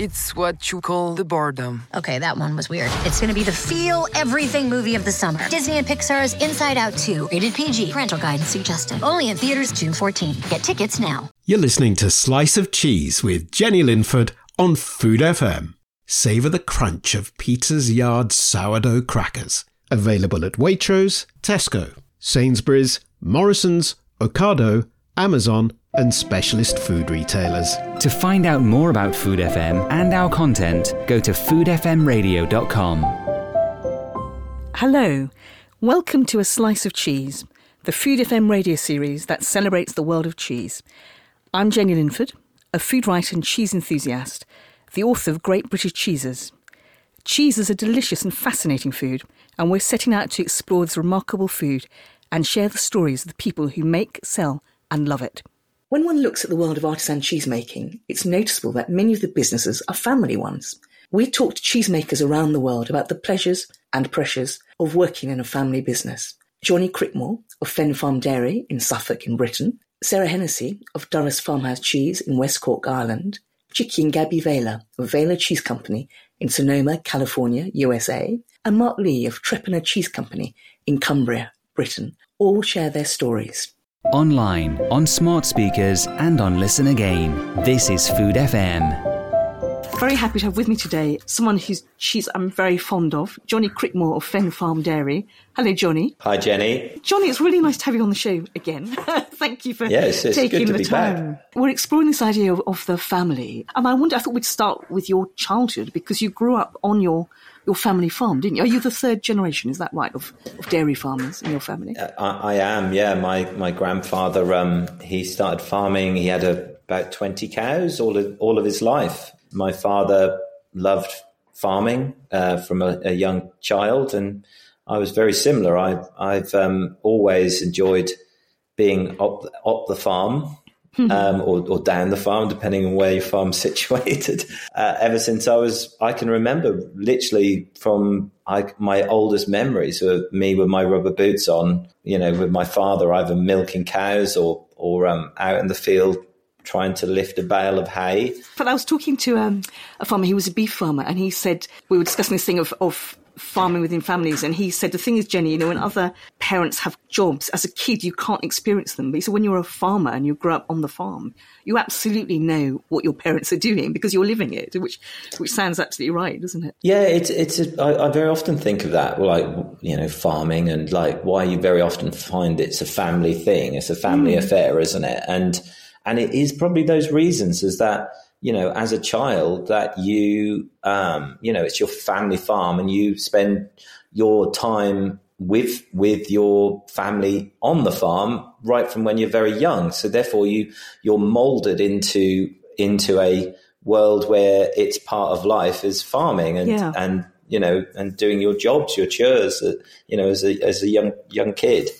It's what you call the boredom. Okay, that one was weird. It's gonna be the feel everything movie of the summer. Disney and Pixar's Inside Out 2, rated PG, parental guidance suggested. Only in theaters June 14. Get tickets now. You're listening to Slice of Cheese with Jenny Linford on Food FM. Savor the crunch of Peter's Yard sourdough crackers. Available at Waitrose, Tesco, Sainsbury's, Morrison's, Ocado, Amazon, and specialist food retailers. To find out more about Food FM and our content, go to foodfmradio.com. Hello, welcome to A Slice of Cheese, the Food FM radio series that celebrates the world of cheese. I'm Jenny Linford, a food writer and cheese enthusiast, the author of Great British Cheeses. Cheese is a delicious and fascinating food, and we're setting out to explore this remarkable food and share the stories of the people who make, sell, and love it. When one looks at the world of artisan cheesemaking, it's noticeable that many of the businesses are family ones. We talked to cheesemakers around the world about the pleasures and pressures of working in a family business. Jonny Crickmore of Fen Farm Dairy in Suffolk in Britain, Sarah Hennessy of Durrus Farmhouse Cheese in West Cork, Ireland, Chickie and Gaby Vella of Vella Cheese Company in Sonoma, California, USA, and Mark Lee of Torpenhow Cheese Company in Cumbria, Britain, all share their stories. Online, on smart speakers, and on Listen Again. This is Food FM. Very happy to have with me today someone whose cheese I'm very fond of, Jonny Crickmore of Fen Farm Dairy. Hello, Jonny. Hi, Jenny. Jonny, it's really nice to have you on the show again. Thank you for yes, it's taking the time. Back. We're exploring this idea of, of the family, and I wonder. I thought we'd start with your childhood because you grew up on your your family farm, didn't you? Are you the third generation? Is that right of, of dairy farmers in your family? Uh, I, I, am. Yeah, my my grandfather um, he started farming. He had a, about twenty cows all of all of his life. My father loved farming uh, from a, a, young child, and I was very similar. I, I've um, always enjoyed being up, up the farm um, or, or, down the farm, depending on where your farm's situated. Uh, ever since I was, I can remember literally from I, my oldest memories of me with my rubber boots on, you know, with my father either milking cows or or um, out in the field trying to lift a bale of hay. But I was talking to um, a farmer, he was a beef farmer, and he said, we were discussing this thing of, of farming within families. And he said, the thing is, Jenny, you know, when other parents have jobs, as a kid, you can't experience them. But he said, when you're a farmer and you grow up on the farm, you absolutely know what your parents are doing because you're living it, which, which sounds absolutely right, doesn't it? Yeah, it's, it's, a, I, I very often think of that, like, you know, farming and like why you very often find it's a family thing. It's a family mm. affair, isn't it? And, and it is probably those reasons is that, you know, as a child that you, um, you know, it's your family farm and you spend your time with with your family on the farm right from when you're very young. So therefore, you you're molded into into a world where it's part of life is farming and yeah. and you know and doing your jobs, your chores, uh, you know, as a as a young young kid.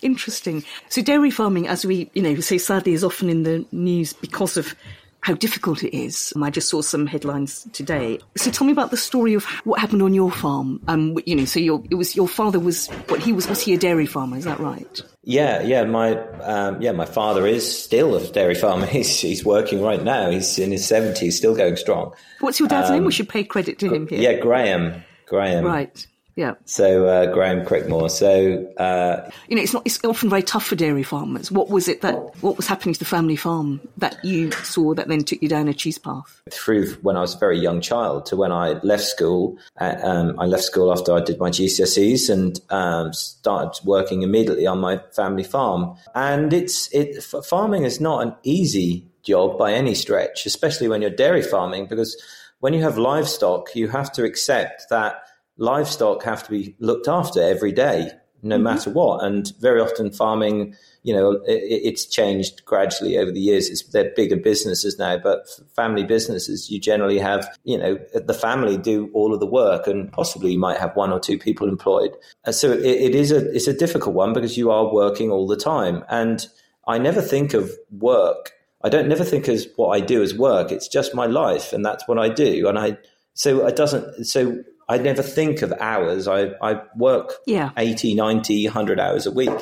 Interesting. So dairy farming, as we you know say, sadly, is often in the news because of how difficult it is. I just saw some headlines today. So tell me about the story of what happened on your farm. Um, you know, so your it was your father was what he was was he a dairy farmer? Is that right? Yeah, yeah. My um, yeah, my father is still a dairy farmer. He's he's working right now. He's in his seventies, still going strong. What's your dad's um, name? We should pay credit to him here. Yeah, Graham. Graham. Right. Yeah. So uh, Graham Crickmore. So uh, you know, it's not. It's often very tough for dairy farmers. What was it that? What was happening to the family farm that you saw that then took you down a cheese path? Through when I was a very young child to when I left school. Uh, um, I left school after I did my GCSEs and um, started working immediately on my family farm. And it's it farming is not an easy job by any stretch, especially when you're dairy farming because when you have livestock, you have to accept that livestock have to be looked after every day, no mm-hmm. matter what. And very often farming, you know, it, it's changed gradually over the years. It's, they're bigger businesses now, but family businesses, you generally have, you know, the family do all of the work and possibly you might have one or two people employed. And so it, it is a, it's a difficult one because you are working all the time. And I never think of work I don't never think as what I do as work. It's just my life, and that's what I do. And I so it doesn't so I never think of hours. I I work Yeah. 80, 90, 100 hours a week,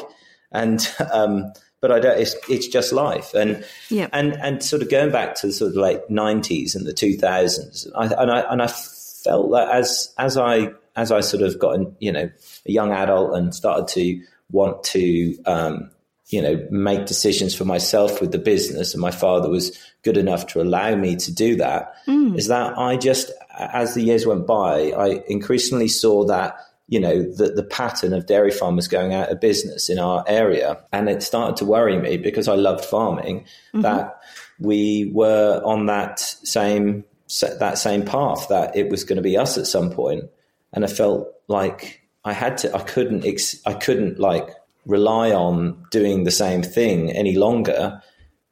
and um, but I don't. It's it's just life, and Yeah. and and sort of going back to the sort of late nineties and the two thousands, I, and I and I felt that as as I as I sort of got you know a young adult and started to want to um, you know make decisions for myself with the business, and my father was good enough to allow me to do that. Hmm. Is that I just as the years went by, I increasingly saw that you know, the, the pattern of dairy farmers going out of business in our area. And it started to worry me because I loved farming mm-hmm. that we were on that same, that same path that it was going to be us at some point. And I felt like I had to, I couldn't, ex, I couldn't like rely on doing the same thing any longer.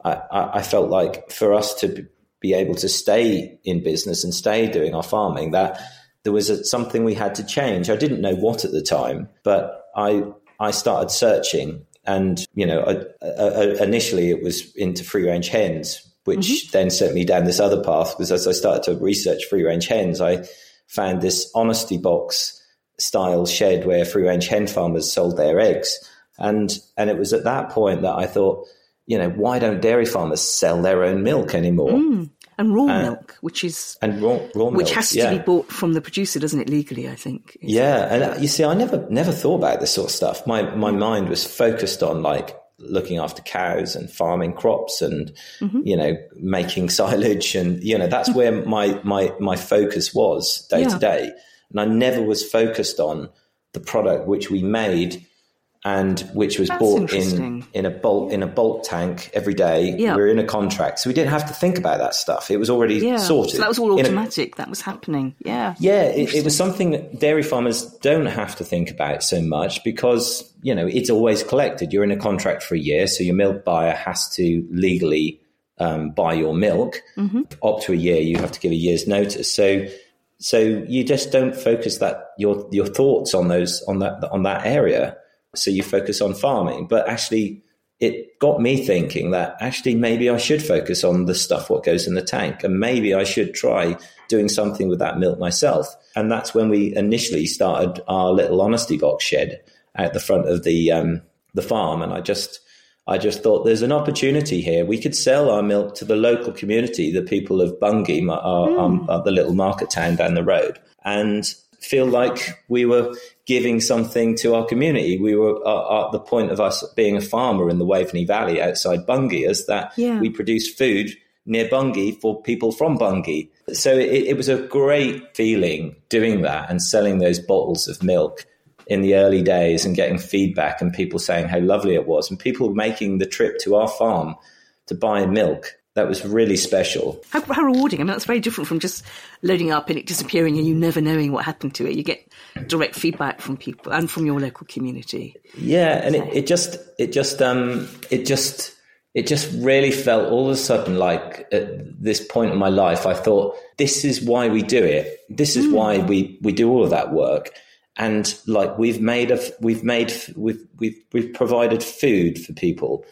I, I, I felt like for us to be able to stay in business and stay doing our farming, that there was a, something we had to change. I didn't know what at the time, but I I started searching, and you know, I, I, initially it was into free range hens, which mm-hmm. then sent me down this other path. Because as I started to research free range hens, I found this honesty box style shed where free range hen farmers sold their eggs, and and it was at that point that I thought, you know, why don't dairy farmers sell their own milk anymore? Mm. And raw uh, milk, which is And raw, raw milk, which has to yeah. be bought from the producer, doesn't it? Legally, I think. Yeah, and uh, you see, I never never thought about this sort of stuff. My my mm. mind was focused on like looking after cows and farming crops and mm-hmm. you know making silage and you know that's where my my my focus was day Yeah. to day, and I never was focused on the product which we made and which was That's bought in in a bulk in a bulk tank every day. Yeah. We were in a contract, so we didn't have to think about that stuff. It was already Yeah, sorted. so that was all In a- automatic. that was happening. Yeah, yeah, it, it was something that dairy farmers don't have to think about so much because, you know, it's always collected. You're in a contract for a year, so your milk buyer has to legally um, buy your milk. Up to a year, you have to give a year's notice. So, so you just don't focus that your your thoughts on those on that on that area. So you focus on farming, but actually, it got me thinking that actually maybe I should focus on the stuff what goes in the tank, and maybe I should try doing something with that milk myself. And that's when we initially started our little honesty box shed at the front of the um, the farm, and I just I just thought there's an opportunity here. We could sell our milk to the local community, the people of Bungay, my- our, um, uh, the little market town down the road, and feel like we were giving something to our community. We were uh, at the point of us being a farmer in the Waveney Valley outside Bungay, is that Yeah. we produce food near Bungay for people from Bungay. So it, it was a great feeling doing that and selling those bottles of milk in the early days and getting feedback and people saying how lovely it was and people making the trip to our farm to buy milk. That was really special. how, how rewarding! I mean, that's very different from just loading up and it disappearing and you never knowing what happened to it. You get direct feedback from people and from your local community. Yeah, and it, it just it just um it just it just really felt all of a sudden like at this point in my life I thought this is why we do it. This is why we we do all of that work. And like we've made a we've made we've we've we've provided food for people.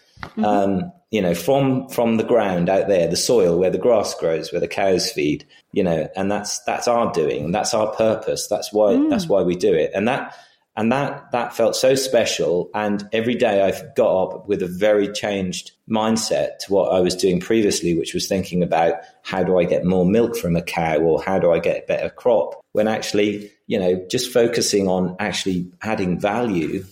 Um, you know, from from the ground out there, the soil where the grass grows, where the cows feed, you know, and that's that's our doing, that's our purpose. That's why that's why we do it. And that and that that felt so special. And every day i've got up with a very changed mindset to what i was doing previously which was thinking about how do i get more milk from a cow or how do i get a better crop? When actually you know just focusing on actually adding value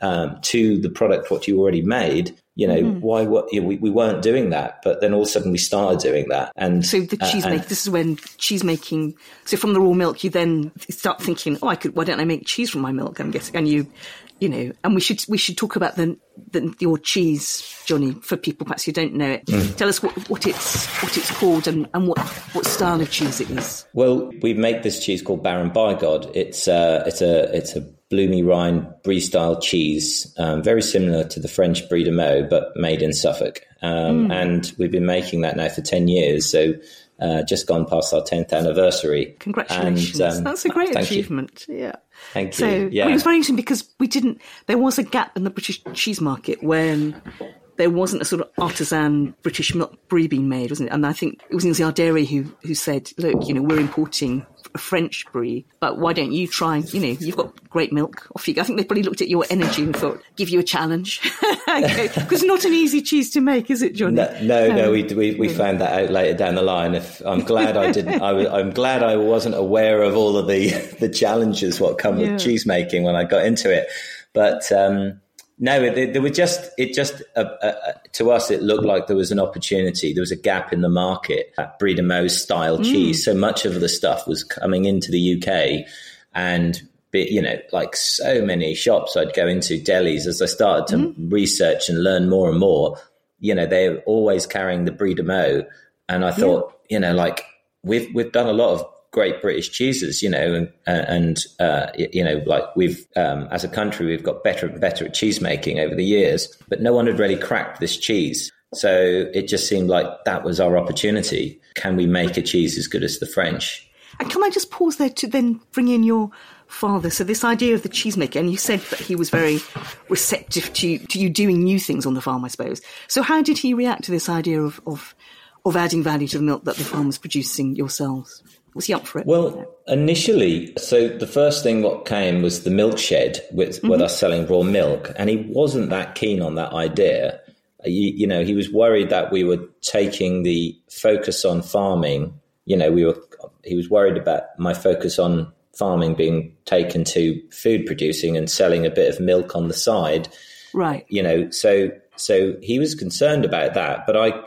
um, to the product what you already made you know why what you know, we, we weren't doing that but then all of a sudden we started doing that and So the uh, cheese making, this is when cheese making, so from the raw milk, you then start thinking, oh, I could, why don't I make cheese from my milk? I'm guessing, and you, you know, and we should, we should talk about the, the your cheese, Jonny, for people perhaps who don't know it. Mm. Tell us what, what it's, what it's called and, and what, what style of cheese it is. Well, we make this cheese called Baron Bigod. It's uh, it's a it's a bloomy rind brie style cheese, um, very similar to the French Brie de Meaux, but made in Suffolk. Um, And we've been making that now for ten years. So uh, just gone past our tenth anniversary. Congratulations. And, um, That's a great thank you. achievement. Yeah. Thank So you. I Yeah. mean, it was very interesting because we didn't. There was a gap in the British cheese market when there wasn't a sort of artisan British milk brie being made, wasn't it? And I think it was Neal's Dairy who who said, look, you know, we're importing a French brie, but why don't you try? You know, you've got great milk. Off you go. I think they probably looked at your energy and thought, give you a challenge, because not an easy cheese to make, is it, Jonny? No, no, um, no we, we, we found that out later down the line. If I'm glad I didn't, I, am glad I wasn't aware of all of the the challenges what come yeah. with cheese making when I got into it, but. Um, no, there were just it just uh, uh, to us it looked like there was an opportunity. There was a gap in the market de Meaux style mm. cheese. So much of the stuff was coming into the UK, and you know, like so many shops I'd go into delis as I started to mm. research and learn more and more. You know, they're always carrying the de Meaux, and I thought, yeah. you know, like we've we've done a lot of great British cheeses, you know, and, and uh, you know, like we've, um, as a country, we've got better and better at cheese making over the years, but no one had really cracked this cheese. So it just seemed like that was our opportunity. Can we make a cheese as good as the French? And can I just pause there to then bring in your father? So this idea of the cheesemaker, and you said that he was very receptive to, to you doing new things on the farm, I suppose. So how did he react to this idea of, of, of adding value to the milk that the farm was producing yourselves? Was he up for it? Well, initially, so the first thing what came was the milk shed with, mm-hmm. with us selling raw milk, and he wasn't that keen on that idea. You, you, know, he was worried that we were taking the focus on farming. You know, we were. He was worried about my focus on farming being taken to food producing and selling a bit of milk on the side. Right. You know, so so he was concerned about that. But I,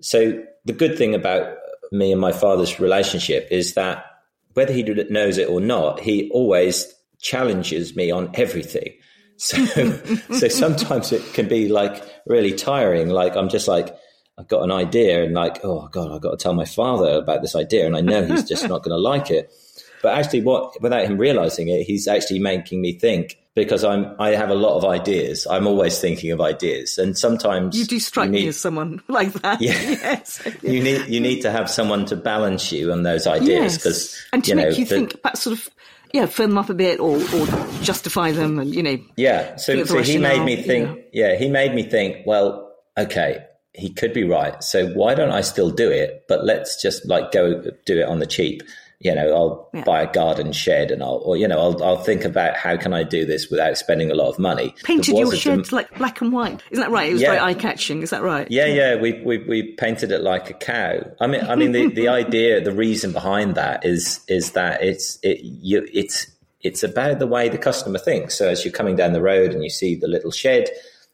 so the good thing about me and my father's relationship is that whether he knows it or not, he always challenges me on everything. So, so sometimes it can be like really tiring. Like I'm just like, I've got an idea and like, oh God, I've got to tell my father about this idea. And I know he's just not going to like it. But actually what, without him realizing it, he's actually making me think because I'm I have a lot of ideas. I'm always thinking of ideas, and sometimes you do strike you need, me as someone like that. Yeah, yes. you need you need to have someone to balance you on those ideas because yes. and to you make know, you the, think that sort of yeah, firm them up a bit or, or justify them, and you know. Yeah, so so he made me think. Yeah. yeah, he made me think. Well, okay, he could be right. So why don't I still do it? But let's just like go do it on the cheap you know, I'll yeah. buy a garden shed and I'll, or, you know, I'll, I'll think about how can I do this without spending a lot of money. Painted your shed dem- like black and white. Isn't that right? It was yeah. very eye catching. Is that right? Yeah, yeah. We, we, we painted it like a cow. I mean, I mean, the, the idea, the reason behind that is, is that it's, it, you, it's, it's about the way the customer thinks. So as you're coming down the road and you see the little shed,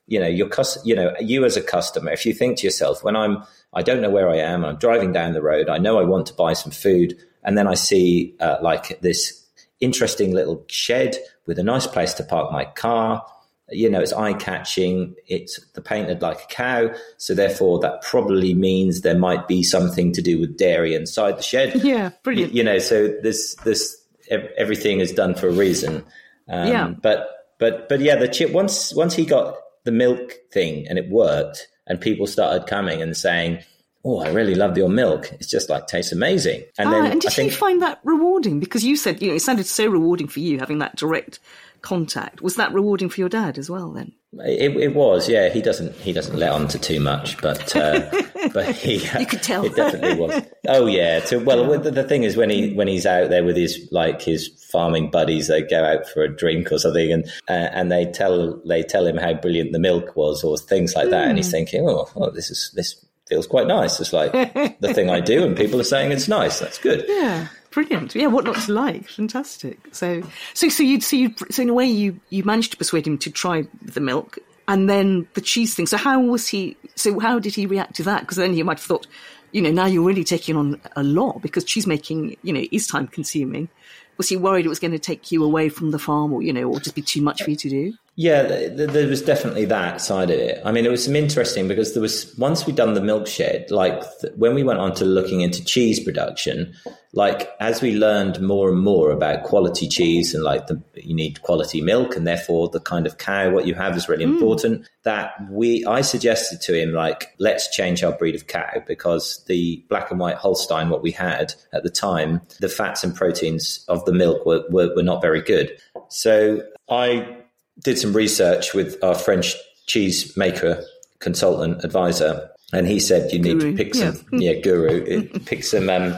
you know, your cus- you know, you as a customer, if you think to yourself, when I'm, I don't know where I am, I'm driving down the road, I know I want to buy some food and then I see uh, like this interesting little shed with a nice place to park my car. You know, it's eye catching. It's the painted like a cow. So therefore that probably means there might be something to do with dairy inside the shed. Yeah. Brilliant. You, you know, so this, this, everything is done for a reason. Um, yeah. But, but, but yeah, the chip, once, once he got the milk thing and it worked and people started coming and saying, oh, I really love your milk. It's just like tastes amazing. And, ah, then and did I think, you find that rewarding? Because you said, you know, it sounded so rewarding for you having that direct contact. Was that rewarding for your dad as well then? It, it was, yeah. He doesn't he doesn't let on to too much, but uh, but he you could tell it definitely was. Oh yeah. To, well, the, the, thing is when he when he's out there with his like his farming buddies, they go out for a drink or something, and uh, and they tell they tell him how brilliant the milk was or things like that, mm. and he's hmm. thinking, oh, well, this is this feels quite nice. It's like the thing I do, and people are saying it's nice. That's good. Yeah, brilliant. Yeah, what not to like? Fantastic. So, so, so you, so you, so in a way, you you managed to persuade him to try the milk, and then the cheese thing. So how was he? So how did he react to that? Because then he might have thought, you know, now you're really taking on a lot because cheese making, you know, is time consuming. Was he worried it was going to take you away from the farm, or you know, or just be too much for you to do? Yeah, there was definitely that side of it. I mean, it was some interesting because there was once we'd done the milk shed, like when we went on to looking into cheese production, like as we learned more and more about quality cheese and like the you need quality milk and therefore the kind of cow what you have is really mm. important. That we I suggested to him like let's change our breed of cow because the black and white Holstein what we had at the time, the fats and proteins of the milk were, were, were not very good. So I did some research with our French cheese maker consultant advisor, and he said you need Guru, to pick some yeah. yeah, guru pick some um,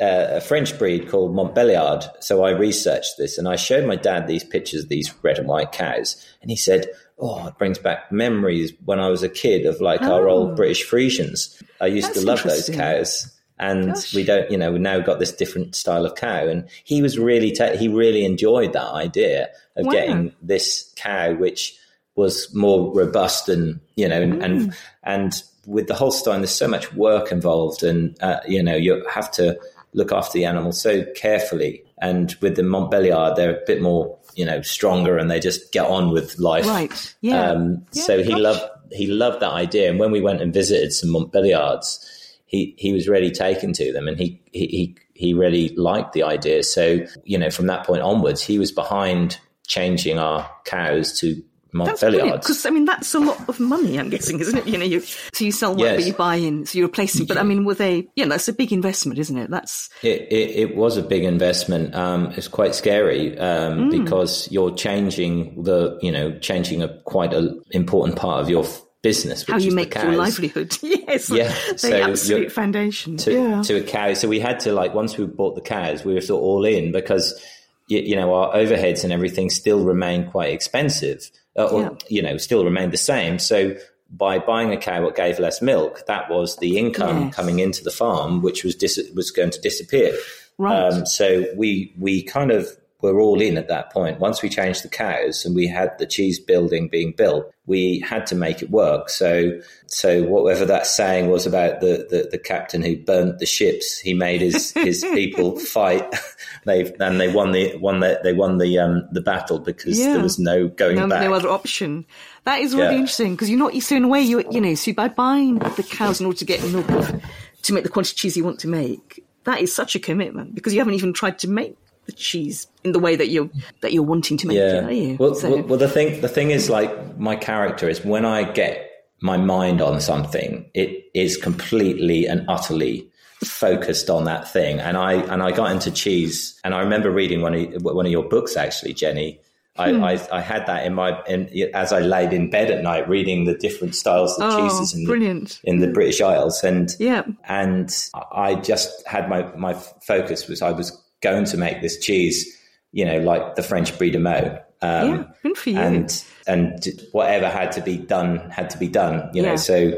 uh, a French breed called Montbéliard. So I researched this and I showed my dad these pictures of these red and white cows, and he said. Oh, it brings back memories when I was a kid of like our Oh. old British Friesians. I used That's to love those cows and Gosh. we don't you know we've now got this different style of cow and he was really ta- he really enjoyed that idea of Wow. getting this cow which was more robust and you know and Mm. and, and with the holstein there's so much work involved and uh, you know you have to look after the animal so carefully and with the montbéliard they're a bit more you know stronger and they just get on with life Right. Yeah. um, Yeah, so he gosh. loved he loved that idea, and when we went and visited some Montbéliards, he he was really taken to them, and he he he, he really liked the idea. So you know, from that point onwards, he was behind changing our cows to brilliant because I mean that's a lot of money. I'm guessing, isn't it? You know, you so you sell one, Yes. but you buy in, so you're replacing. But I mean, with a know, that's a big investment, isn't it? That's It, it, it was a big investment. Um, it's quite scary um, Mm. because you're changing the, you know, changing a quite a important part of your business, which how you make your livelihood. yes, Yeah, the so absolute foundation. to, yeah, to a cow. So we had to like once we bought the cows, we were sort of all in because you, you know our overheads and everything still remain quite expensive, uh, or Yeah. you know still remained the same. So by buying a cow that gave less milk, that was the income Yes. coming into the farm, which was dis- was going to disappear. right. Um, so we we kind of were all in at that point. Once we changed the cows and we had the cheese building being built, we had to make it work. So so whatever that saying was about the the, the captain who burnt the ships, he made his his people fight. they and they won the won the, they won the um the battle because Yeah. there was no going no, back. no other option. That is really Yeah. interesting because you're not. So in a way, you you know, so by buying the cows in order to get milk to make the quantity of cheese you want to make, that is such a commitment because you haven't even tried to make the cheese in the way that you're that you're wanting to make it, are you? Well, So- well, well, the thing the thing is, like my character is when I get my mind on something, it is completely and utterly focused on that thing. And I and I got into cheese, and I remember reading one of one of your books actually, Jenny. I, Hmm. I, I had that in my in, as I laid in bed at night reading the different styles of Oh, cheeses in the, in the British Isles, and Yeah. and I just had my my focus was I was going to make this cheese, you know, like the French Brie de Meaux. Um, yeah, good for you. and and whatever had to be done had to be done, you know. So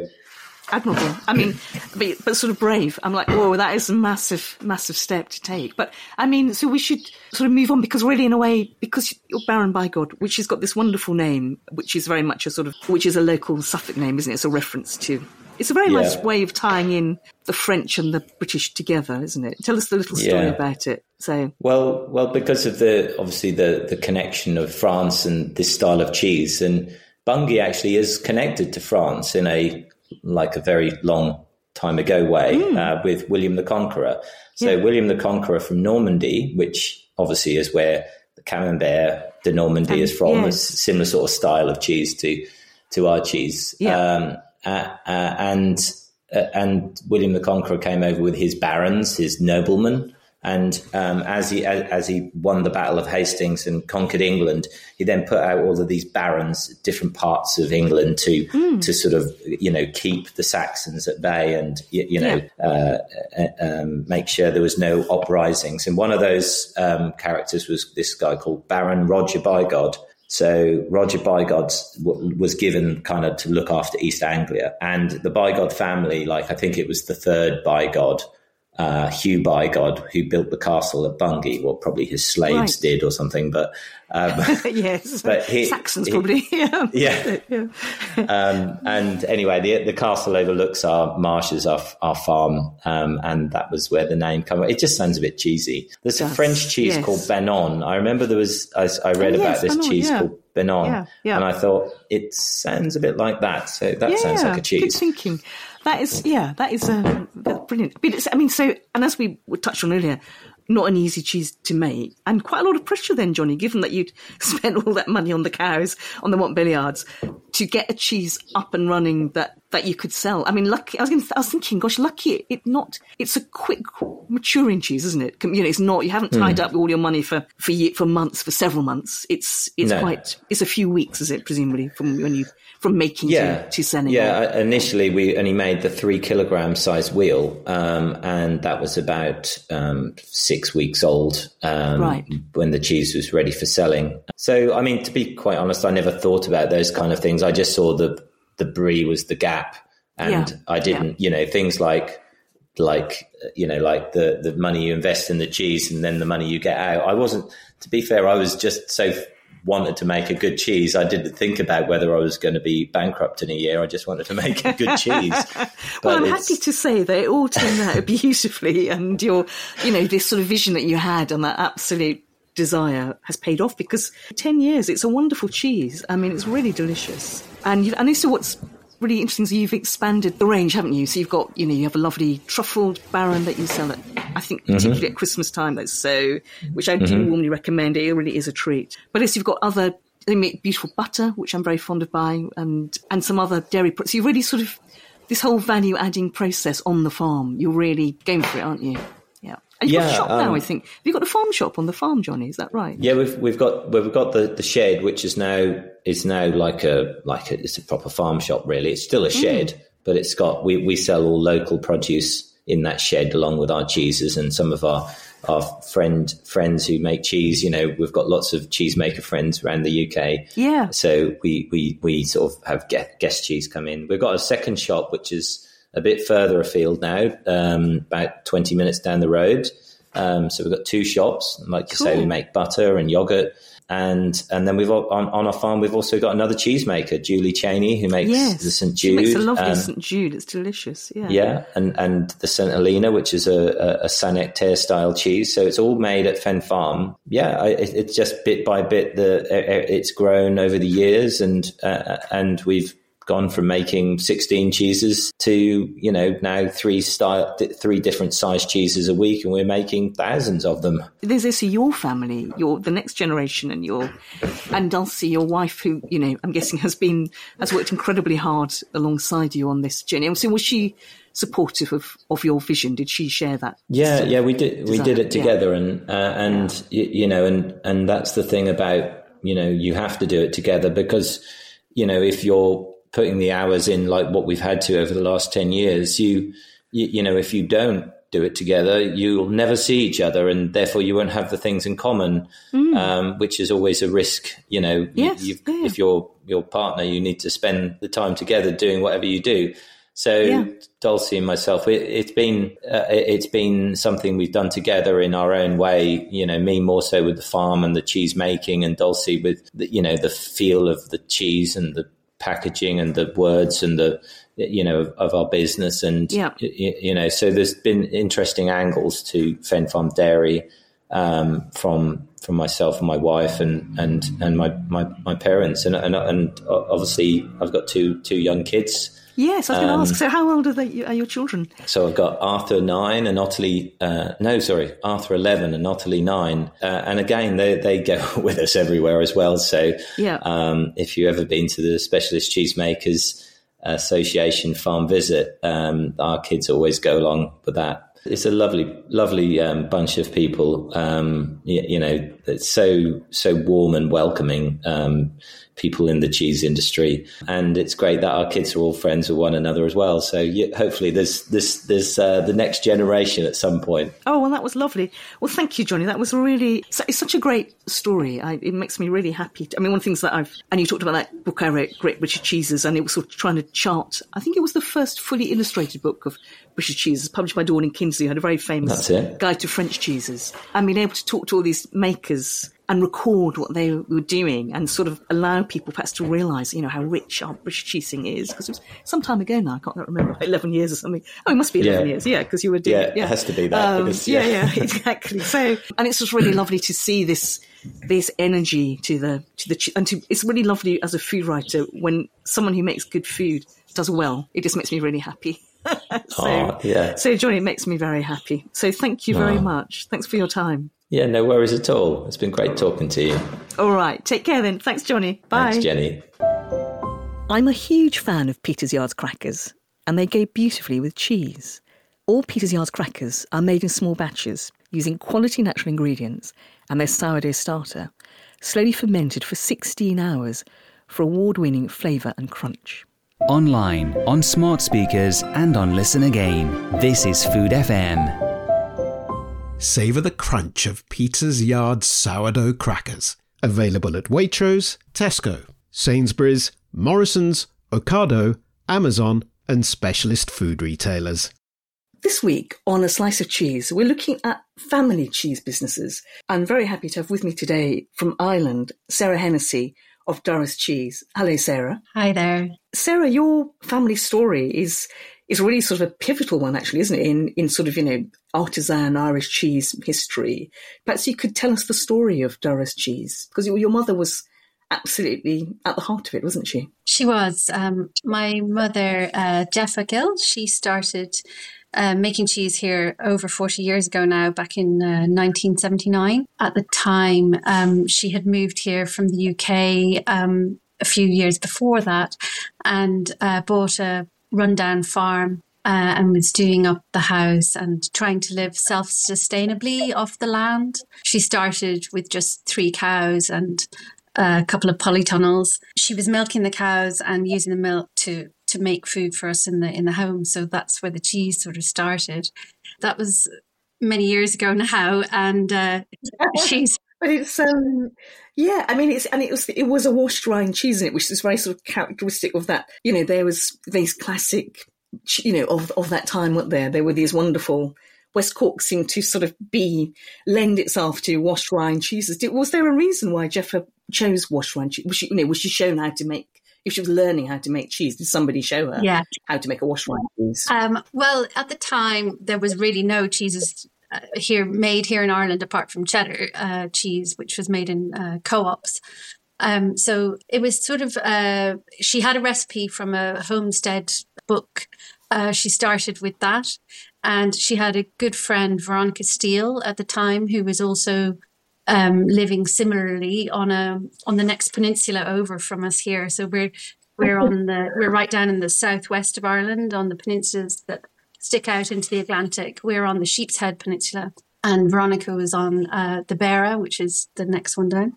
admirable. I mean, but, but sort of brave. I'm like, whoa, that is a massive, massive step to take. But I mean, so we should sort of move on because really, in a way, because you're Baron Bigod, which has got this wonderful name, which is very much a sort of, which is a local Suffolk name, isn't it? It's a reference to. It's a very Yeah. nice way of tying in the French and the British together, isn't it? Tell us the little story Yeah. about it. So, Well, well, because of the obviously the the connection of France and this style of cheese, and Bungay actually is connected to France in a like a very long time ago way uh, with William the Conqueror. So William the Conqueror from Normandy, which obviously is where the Camembert de Normandy Um, is from, yes. is similar sort of style of cheese to to our cheese. Yeah. Um, uh, uh, and uh, and William the Conqueror came over with his barons, his noblemen, and um, as he as, as he won the Battle of Hastings and conquered England, he then put out all of these barons, different parts of England, to to sort of you know keep the Saxons at bay and you, you know uh, uh, um, make sure there was no uprisings. And one of those um, characters was this guy called Baron Roger Bigod. So Roger Bigod w- was given kind of to look after East Anglia, and the Bigod family, like I think it was the third Bigod, uh, Hugh Bigod, who built the castle at Bungay, well, probably his slaves Right. did or something, but um, yes, But he- Saxons he- probably. yeah. yeah. Yeah. Um, and anyway, the the castle overlooks our marshes, our our farm, um, and that was where the name came. It just sounds a bit cheesy. There's a French cheese yes. called Banon. I remember there was I, I read Oh, about yes, this Banon, cheese yeah. called Banon, Yeah, and I thought it sounds a bit like that. So that sounds like a cheese. Good thinking. That is, yeah, that is um, that's brilliant. But I mean, so, and as we touched on earlier, not an easy cheese to make, and quite a lot of pressure then, Jonny, given that you'd spent all that money on the cows, on the Montbéliards, to get a cheese up and running that, that you could sell. I mean, lucky, I was, gonna, I was thinking, gosh, lucky it not, it's a quick maturing cheese, isn't it? You know, it's not, you haven't tied Hmm. up all your money for, for, for months, for several months. It's, it's No. quite, it's a few weeks, is it, presumably, from when you, from making yeah, to, to selling Yeah, it? Initially we only made the three kilogram size wheel, um, and that was about um, six weeks old um, Right. when the cheese was ready for selling. So, I mean, to be quite honest, I never thought about those kind of things. I just saw the the brie was the gap, and Yeah, I didn't, you know, things like like you know like the the money you invest in the cheese and then the money you get out. I wasn't to be fair i was just so wanted to make a good cheese i didn't think about whether i was going to be bankrupt in a year. I just wanted to make a good cheese. Well, I'm it's- happy to say that it all turned out beautifully, and your, you know, this sort of vision that you had and that absolute desire has paid off because 10 years, it's a wonderful cheese. I mean, it's really delicious. And, you, and also what's really interesting is you've expanded the range, haven't you? So you've got, you know, you have a lovely truffled baron that you sell at, I think, mm-hmm. particularly at Christmas time. That's so, which I do mm-hmm. warmly recommend. It really is a treat. But yes, you've got other, they make beautiful butter, which I'm very fond of buying, and, and some other dairy products. So you really sort of, this whole value adding process on the farm, you're really going for it, aren't you? Yeah. And you've got a Yeah, shop now, um, I think. Have you got a farm shop on the farm, Jonny? Is that right? Yeah, we've we've got we've got the, the shed, which is now is now like a like a, it's a proper farm shop. Really, it's still a shed, but it's got we, we sell all local produce in that shed along with our cheeses and some of our our friend friends who make cheese. You know, we've got lots of cheesemaker friends around the UK. Yeah. So we we we sort of have guest, guest cheese come in. We've got a second shop which is a bit further afield now, um, about twenty minutes down the road. Um, so we've got two shops. And Like you say, we make butter and yogurt, and and then we've on, on our farm we've also got another cheesemaker, Julie Cheney, who makes Yes. the St She Jude. makes a lovely um, St. Jude. It's delicious. Yeah. yeah, and and the St Helena, which is a, a, a Saint Nectaire style cheese. So it's all made at Fen Farm. Yeah, I, it, it's just bit by bit the it's grown over the years, and uh, and we've gone from making 16 cheeses to you know now three style three different size cheeses a week and we're making thousands of them There's also your family, your the next generation, and your and Dulcie, your wife, who you know I'm guessing has been has worked incredibly hard alongside you on this journey. So was she supportive of, of your vision? Did she share that? Yeah, sort of yeah, we did. We did it Yeah. together, and uh, and y you know, and and that's the thing about you know you have to do it together because you know if you're putting the hours in like what we've had to over the last ten years, you you, you know if you don't do it together, you'll never see each other, and therefore you won't have the things in common, um, which is always a risk. You know, Mm. Yes, you've, yeah. if you're your partner, you need to spend the time together doing whatever you do. So Yeah. Dulcie and myself, it, it's been uh, it- it's been something we've done together in our own way. You know, me more so with the farm and the cheese making, and Dulcie with the, you know the feel of the cheese and the packaging and the words and the you know of, of our business and Yeah. you know so there's been interesting angles to Fen Farm Dairy um, from from myself and my wife and and and my my, my parents and, and and obviously I've got two two young kids. Yes, I was going to ask. So, how old are they? Are your children? So I've got Arthur nine and Ottilie. Uh, no, sorry, Arthur eleven and Ottilie nine. Uh, and again, they they go with us everywhere as well. So Yeah. um, if you've ever been to the Specialist Cheesemakers Association farm visit, um, our kids always go along with that. It's a lovely, lovely um, bunch of people. Um, you, you know, it's so so warm and welcoming. Um, people in the cheese industry, and it's great that our kids are all friends with one another as well. So yeah, hopefully, there's this there's uh, the next generation at some point. Oh, well, that was lovely. Well, thank you, Jonny. That was really, it's such a great story. I, it makes me really happy. To, I mean, one of the things that I've, and you talked about that book I wrote, Great British Cheeses, and it was sort of trying to chart, I think it was the first fully illustrated book of British cheeses, published by Dorling Kindersley, who had a very famous guide to French cheeses. And being able to talk to all these makers and record what they were doing and sort of allow people perhaps to realise, you know, how rich our British cheesing is. Because it was some time ago now, I can't remember, like 11 years or something. Oh, it must be 11 Yeah. years, yeah, because you were doing Yeah, it has to be that, Um, because- yeah, yeah. yeah, exactly. So, and it's just really lovely to see this this energy to the to the and to it's really lovely as a food writer when someone who makes good food does well. It just makes me really happy. so, Oh, yeah. so, Johnny, it makes me very happy. So, thank you very Oh. much. Thanks for your time. Yeah, no worries at all. It's been great talking to you. All right, take care then. Thanks, Jonny. Bye. Thanks, Jenny. I'm a huge fan of Peter's Yard's crackers, and they go beautifully with cheese. All Peter's Yard's crackers are made in small batches using quality natural ingredients and their sourdough starter, slowly fermented for 16 hours for award winning flavour and crunch. Online, on smart speakers, and on Listen Again. This is Food FM. Savour the crunch of Peter's Yard sourdough crackers. Available at Waitrose, Tesco, Sainsbury's, Morrison's, Ocado, Amazon, and specialist food retailers. This week on A Slice of Cheese, we're looking at family cheese businesses. I'm very happy to have with me today from Ireland, Sarah Hennessy of Durrus Cheese. Hello, Sarah. Hi there. Sarah, your family story is is really sort of a pivotal one, actually, isn't it? In in sort of you know artisan Irish cheese history. Perhaps you could tell us the story of Durrus Cheese because your, your mother was absolutely at the heart of it, wasn't she? She was. Um, my mother, uh, Jeffa Gill, she started uh, making cheese here over 40 years ago now, back in uh, 1979. At the time, um, she had moved here from the UK um, a few years before that and uh, bought a rundown farm. Uh, and was doing up the house and trying to live self sustainably off the land. She started with just three cows and a couple of polytunnels. She was milking the cows and using the milk to to make food for us in the in the home. So that's where the cheese sort of started. That was many years ago now, and uh, she's But it's um yeah, I mean it's and it was it was a washed rind cheese in it, which is very sort of characteristic of that. You know, there was these classic, you know, of of that time. What there, there were these wonderful. West Cork seemed to sort of be lend itself to washed rind cheeses. Did, was there a reason why Jeffa chose washed rind cheese? Was she, you know, was she shown how to make? If she was learning how to make cheese, did somebody show her yeah. how to make a washed rind cheese? Um, well, at the time, there was really no cheeses here made here in Ireland apart from cheddar uh, cheese, which was made in uh, co-ops. Um, so it was sort of uh, she had a recipe from a homestead book. Uh, she started with that, and she had a good friend Veronica Steele at the time who was also um, living similarly on a on the next peninsula over from us here. So we're we're on the we're right down in the southwest of Ireland on the peninsulas that stick out into the Atlantic. We're on the Sheep's Head Peninsula, and Veronica was on uh, the Beara, which is the next one down.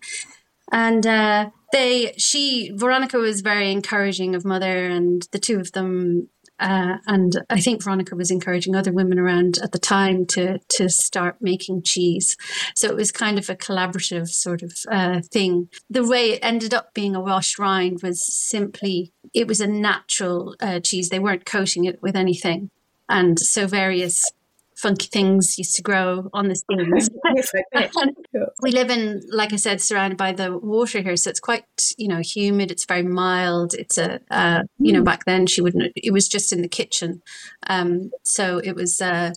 And uh, they, she, Veronica was very encouraging of mother, and the two of them. Uh, and I think Veronica was encouraging other women around at the time to to start making cheese. So it was kind of a collaborative sort of uh, thing. The way it ended up being a washed rind was simply it was a natural uh, cheese. They weren't coating it with anything and so various funky things used to grow on the stems. Yes, I bet. we live in, like I said, surrounded by the water here, so it's quite you know humid. It's very mild. It's a uh, you know back then she wouldn't. It was just in the kitchen, um, so it was. Uh,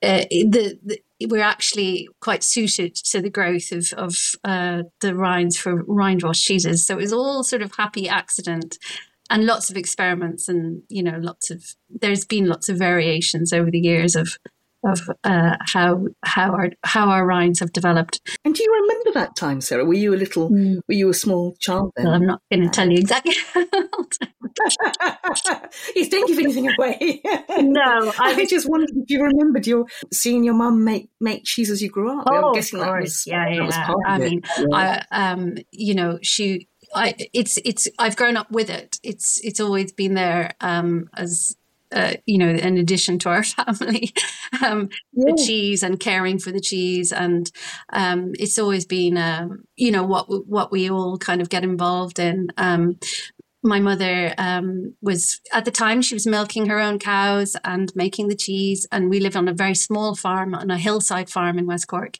uh, the, the we're actually quite suited to the growth of of uh, the rinds for rind wash cheeses. So it was all sort of happy accident and lots of experiments and you know lots of there's been lots of variations over the years of of uh, how how our how our rinds have developed. And do you remember that time, Sarah? Were you a little? Mm. Were you a small child then? Well, I'm not going to tell you exactly. yes, don't give anything away. no, I, I just wondered if you remembered your seeing your mum make make cheese as you grew up. Oh, I'm guessing of that course. was yeah, yeah. I mean, Yeah. I um, you know, she. I, it's it's I've grown up with it. It's it's always been there um, as uh, you know, in addition to our family, um, Yeah. the cheese and caring for the cheese, and um, it's always been, um, you know, what what we all kind of get involved in. Um, my mother um, was at the time she was milking her own cows and making the cheese, and we lived on a very small farm on a hillside farm in West Cork.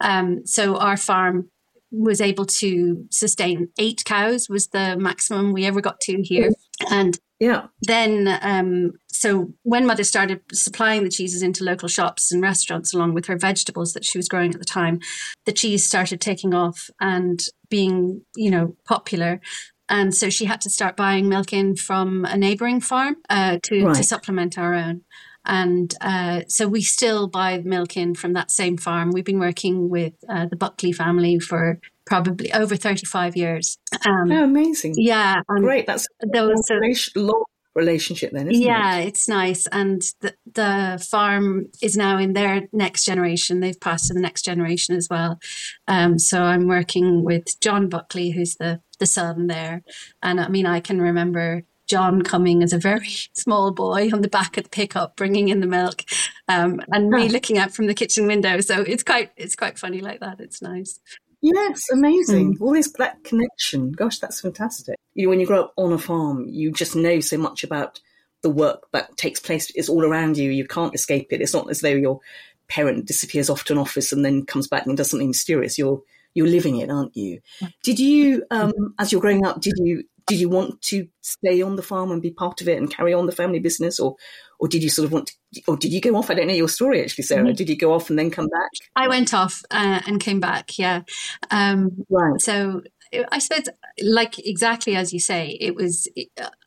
Um, so our farm was able to sustain eight cows was the maximum we ever got to here, and yeah. then um, so when mother started supplying the cheeses into local shops and restaurants along with her vegetables that she was growing at the time the cheese started taking off and being you know popular And so she had to start buying milk in from a neighboring farm uh, to, Right. to supplement our own. And uh, so we still buy milk in from that same farm. We've been working with uh, the Buckley family for probably over 35 years. Um, Oh, amazing. yeah. Great. That's there was a long relationship then, isn't yeah, it? it's nice. And the, the farm is now in their next generation. They've passed to the next generation as well. Um, so I'm working with John Buckley, who's the, the son there. And I mean, I can remember John coming as a very small boy on the back of the pickup, bringing in the milk, um, and me looking out from the kitchen window. So it's quite it's quite funny like that. It's nice. Yes, amazing. Mm. All this that connection. Gosh, that's fantastic. You know, when you grow up on a farm, you just know so much about the work that takes place. It's all around you. You can't escape it. It's not as though your parent disappears off to an office and then comes back and does something mysterious. You're you're living it, aren't you? Did you, um, as you're growing up, did you did you want to stay on the farm and be part of it and carry on the family business, or or did you sort of want, to, or did you go off? I don't know your story actually, Sarah. Did you go off and then come back? I went off uh, and came back. Yeah. Um, Right. so I suppose, like exactly as you say, it was.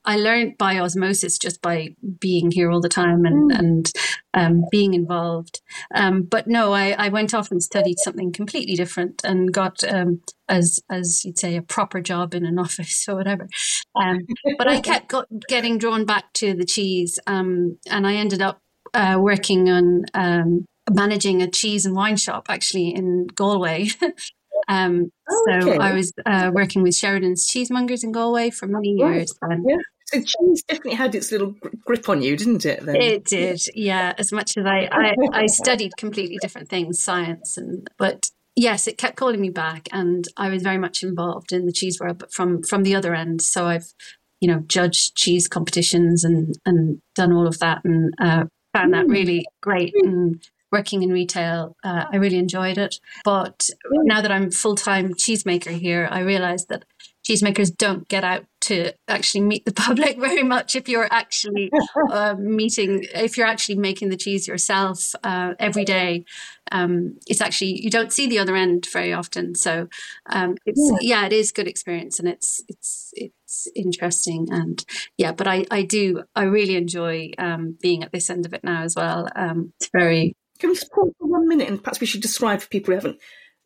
I learned by osmosis just by being here all the time and and um, being involved. Um, but no, I, I went off and studied something completely different and got um, as as you'd say a proper job in an office or whatever. Um, but I kept got, getting drawn back to the cheese, um, and I ended up uh, working on um, managing a cheese and wine shop actually in Galway. um, Oh, so okay. I was uh, working with Sheridan's Cheesemongers in Galway for many years. And Yeah. So cheese definitely had its little grip on you, didn't it? Then? It did, yeah. As much as I, I, I studied completely different things, science, and but yes, it kept calling me back, and I was very much involved in the cheese world, but from from the other end. So I've, you know, judged cheese competitions and and done all of that, and uh, found that really great. And working in retail, uh, I really enjoyed it. But now that I'm full time cheesemaker here, I realise that cheesemakers don't get out to actually meet the public very much if you're actually uh, meeting if you're actually making the cheese yourself uh, every day um, it's actually you don't see the other end very often so um, it's yeah. it is good experience and it's it's it's interesting and yeah but I, I do I really enjoy um, being at this end of it now as well um, it's very Can we just pause for one minute and perhaps we should describe for people who haven't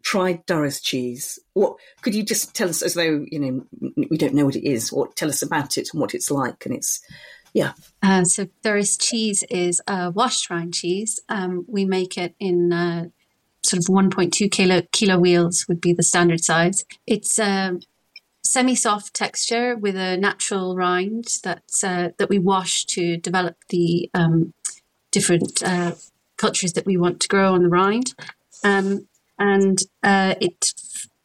tried Durrus cheese? What could you just tell us as though you know we don't know what it is, or tell us about it and what it's like? And it's yeah, Uh, so Durrus cheese is a washed rind cheese. Um, we make it in uh, sort of 1.2 kilo kilo wheels would be the standard size. It's a semi-soft texture with a natural rind that uh, that we wash to develop the um, different uh, cultures that we want to grow on the rind, um, and uh, it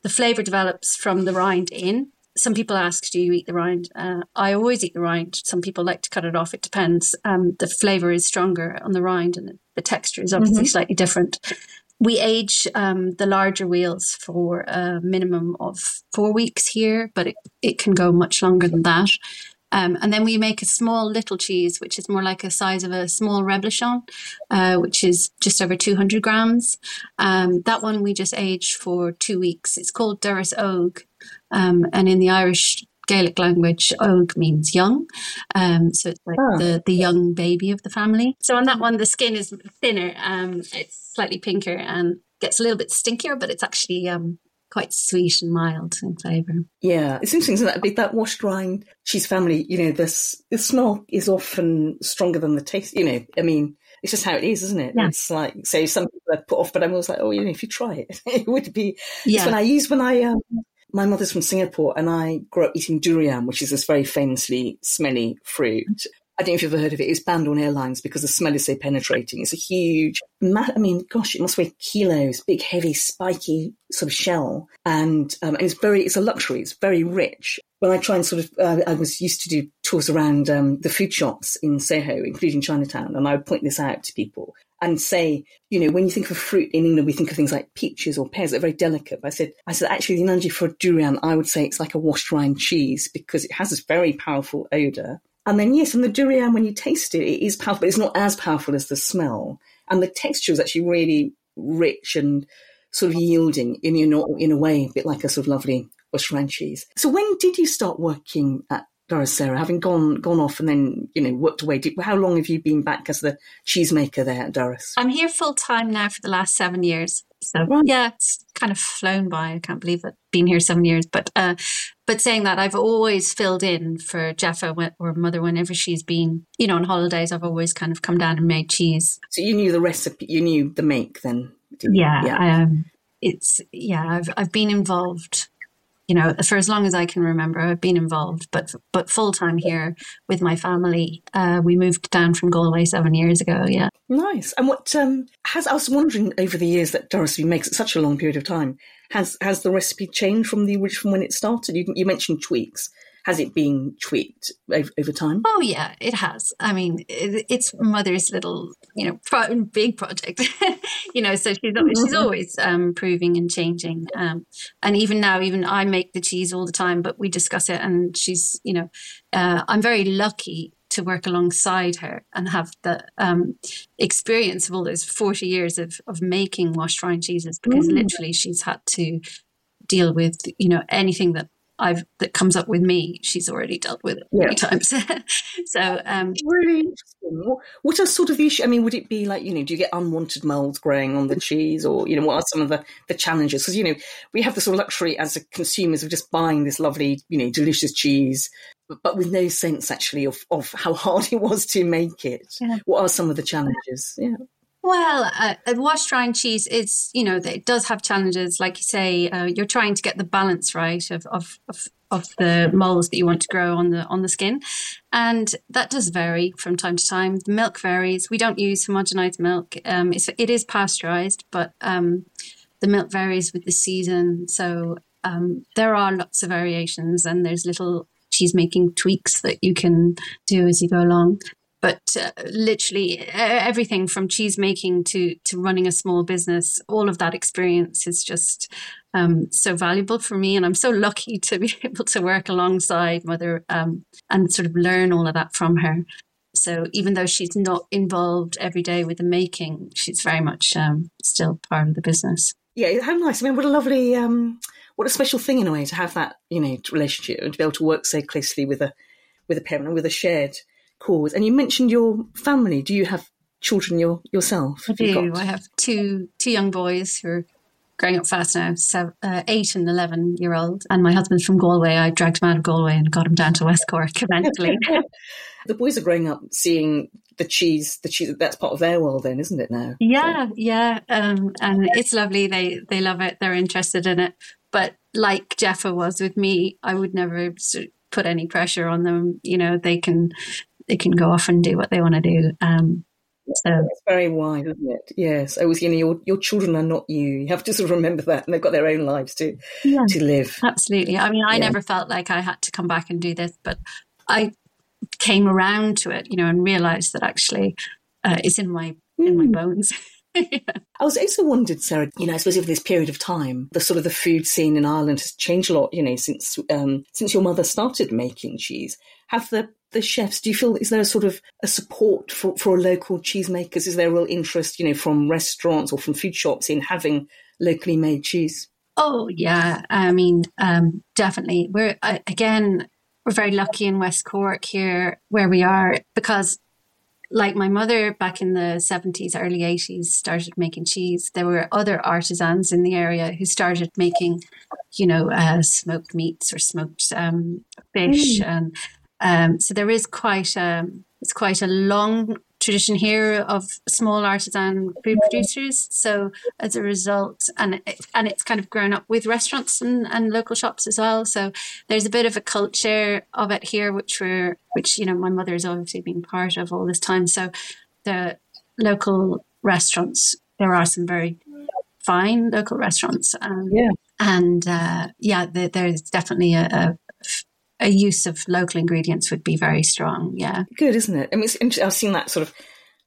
the flavor develops from the rind in. Some people ask, "Do you eat the rind?" Uh, I always eat the rind. Some people like to cut it off. It depends. Um, the flavor is stronger on the rind, and the texture is obviously slightly different. We age um, the larger wheels for a minimum of four weeks here, but it, it can go much longer than that. Um, and then we make a small little cheese, which is more like a size of a small reblochon, uh, which is just over 200 grams. Um, that one we just age for two weeks. It's called Durrus Og. Um, and in the Irish Gaelic language, Og means young. Um, so it's like Ah. the, the young baby of the family. So on that one, the skin is thinner. Um, it's slightly pinker and gets a little bit stinkier, but it's actually um, quite sweet and mild in flavour. yeah. It's interesting isn't that that washed rind cheese family. You know, this the smell is often stronger than the taste. You know, I mean. It's just how it is, isn't it? Yeah. It's like, so some people are put off, but I'm always like, oh, you know, if you try it, it would be. It's Yeah. when I use when I um, my mother's from Singapore and I grew up eating durian, which is this very famously smelly fruit. I don't know if you've ever heard of it. It's banned on airlines because the smell is so penetrating. It's a huge, I mean, gosh, it must weigh kilos, big, heavy, spiky sort of shell. And, um, and it's very, it's a luxury. It's very rich. When I try and sort of, uh, I was used to do tours around um, the food shops in Soho, including Chinatown, and I would point this out to people and say, you know, when you think of fruit in England, we think of things like peaches or pears. They're very delicate. But I said, I said, actually, the analogy for a durian, I would say it's like a washed rind cheese because it has this very powerful odor. And then, yes, and the durian, when you taste it, it is powerful, but it's not as powerful as the smell. And the texture is actually really rich and sort of yielding in, in, a, in a way, a bit like a sort of lovely West cheese. So when did you start working at Durrus Sarah, having gone gone off and then you know worked away? Did, how long have you been back as the cheesemaker there at Durrus? I'm here full time now for the last seven years. So Right. yeah, it's kind of flown by. I can't believe it. Been here seven years, but uh, but saying that, I've always filled in for Jeffa or mother whenever she's been, you know, on holidays. I've always kind of come down and made cheese. So you knew the recipe, you knew the make then. didn't you? Yeah, um, it's yeah. I've I've been involved. You know, for as long as I can remember, I've been involved. But but full time here with my family. Uh, we moved down from Galway seven years ago. Yeah. Nice. And what um, has I was wondering over the years that Durrus makes it such a long period of time. Has has the recipe changed from the from when it started? You, you mentioned tweaks. Has it been tweaked over, over time? Oh yeah, it has. I mean, it, it's mother's little, you know, pro- big project. you know, so she's al- she's always um, improving and changing. Um, and even now, even I make the cheese all the time, but we discuss it. And she's, you know, uh, I'm very lucky to work alongside her and have the um, experience of all those 40 years of, of making washed rind cheeses because Mm. literally she's had to deal with, you know, anything that I've that comes up with me, she's already dealt with it many times. so um, Really interesting. What, what are sort of the issue? I mean, would it be like you know, do you get unwanted mold growing on the cheese, or you know, what are some of the the challenges? Because you know, we have the sort of luxury as a consumers of just buying this lovely, you know, delicious cheese, but, but with no sense actually of of how hard it was to make it. Yeah. What are some of the challenges? Yeah. Well, uh, a washed rind cheese is, you know, it does have challenges. Like you say, uh, you're trying to get the balance right of, of, of, of the molds that you want to grow on the on the skin, and that does vary from time to time. The milk varies. We don't use homogenized milk. Um, it's, it is pasteurized, but um, the milk varies with the season. So um, there are lots of variations, and there's little cheese making tweaks that you can do as you go along but uh, literally everything from cheese making to to running a small business all of that experience is just um, so valuable for me and i'm so lucky to be able to work alongside mother um, and sort of learn all of that from her so even though she's not involved every day with the making she's very much um, still part of the business Yeah, how nice. I mean, what a lovely, um, what a special thing in a way to have that, you know, relationship and to be able to work so closely with a, with a parent and with a shared cause. And you mentioned your family. Do you have children your, yourself? I do. got- I have two two young boys who are growing up fast now, seven, uh, eight and eleven year old. And my husband's from Galway. I dragged him out of Galway and got him down to West Cork eventually. the boys are growing up seeing the cheese, the cheese, that's part of their world then, isn't it now? yeah, yeah, um, and it's lovely. They they love it. They're interested in it. But like Jeffa was with me, I would never sort of put any pressure on them. You know, they can they can go off and do what they want to do. Um, so It's very wide, isn't it? Yes. I was. you know, your, your children are not you. You have to sort of remember that. And they've got their own lives to, Yeah. to live. Absolutely. I mean, I Yeah. never felt like I had to come back and do this, but I came around to it, you know, and realized that actually uh, it's in my in my bones. I was also wondered, Sarah, you know, I suppose over this period of time, the sort of the food scene in Ireland has changed a lot, you know, since um, since your mother started making cheese. Have the the chefs, do you feel, is there a sort of a support for, for local cheesemakers? Is there a real interest, you know, from restaurants or from food shops in having locally made cheese? Oh yeah, I mean, um, definitely. We're uh, again, we're very lucky in West Cork here where we are because, like my mother back in the seventies, early eighties, started making cheese. There were other artisans in the area who started making, you know, uh, smoked meats or smoked um, fish, and um, so there is quite a it's quite a long tradition here of small artisan food producers. So as a result, and it, and it's kind of grown up with restaurants and, and local shops as well. So there's a bit of a culture of it here, which we're which you know my mother has obviously been part of all this time. So the local restaurants, there are some very fine local restaurants. Um, Yeah. and uh, yeah, there, there's definitely a, a a use of local ingredients would be very strong. Yeah. Good, isn't it? I mean. I've seen that sort of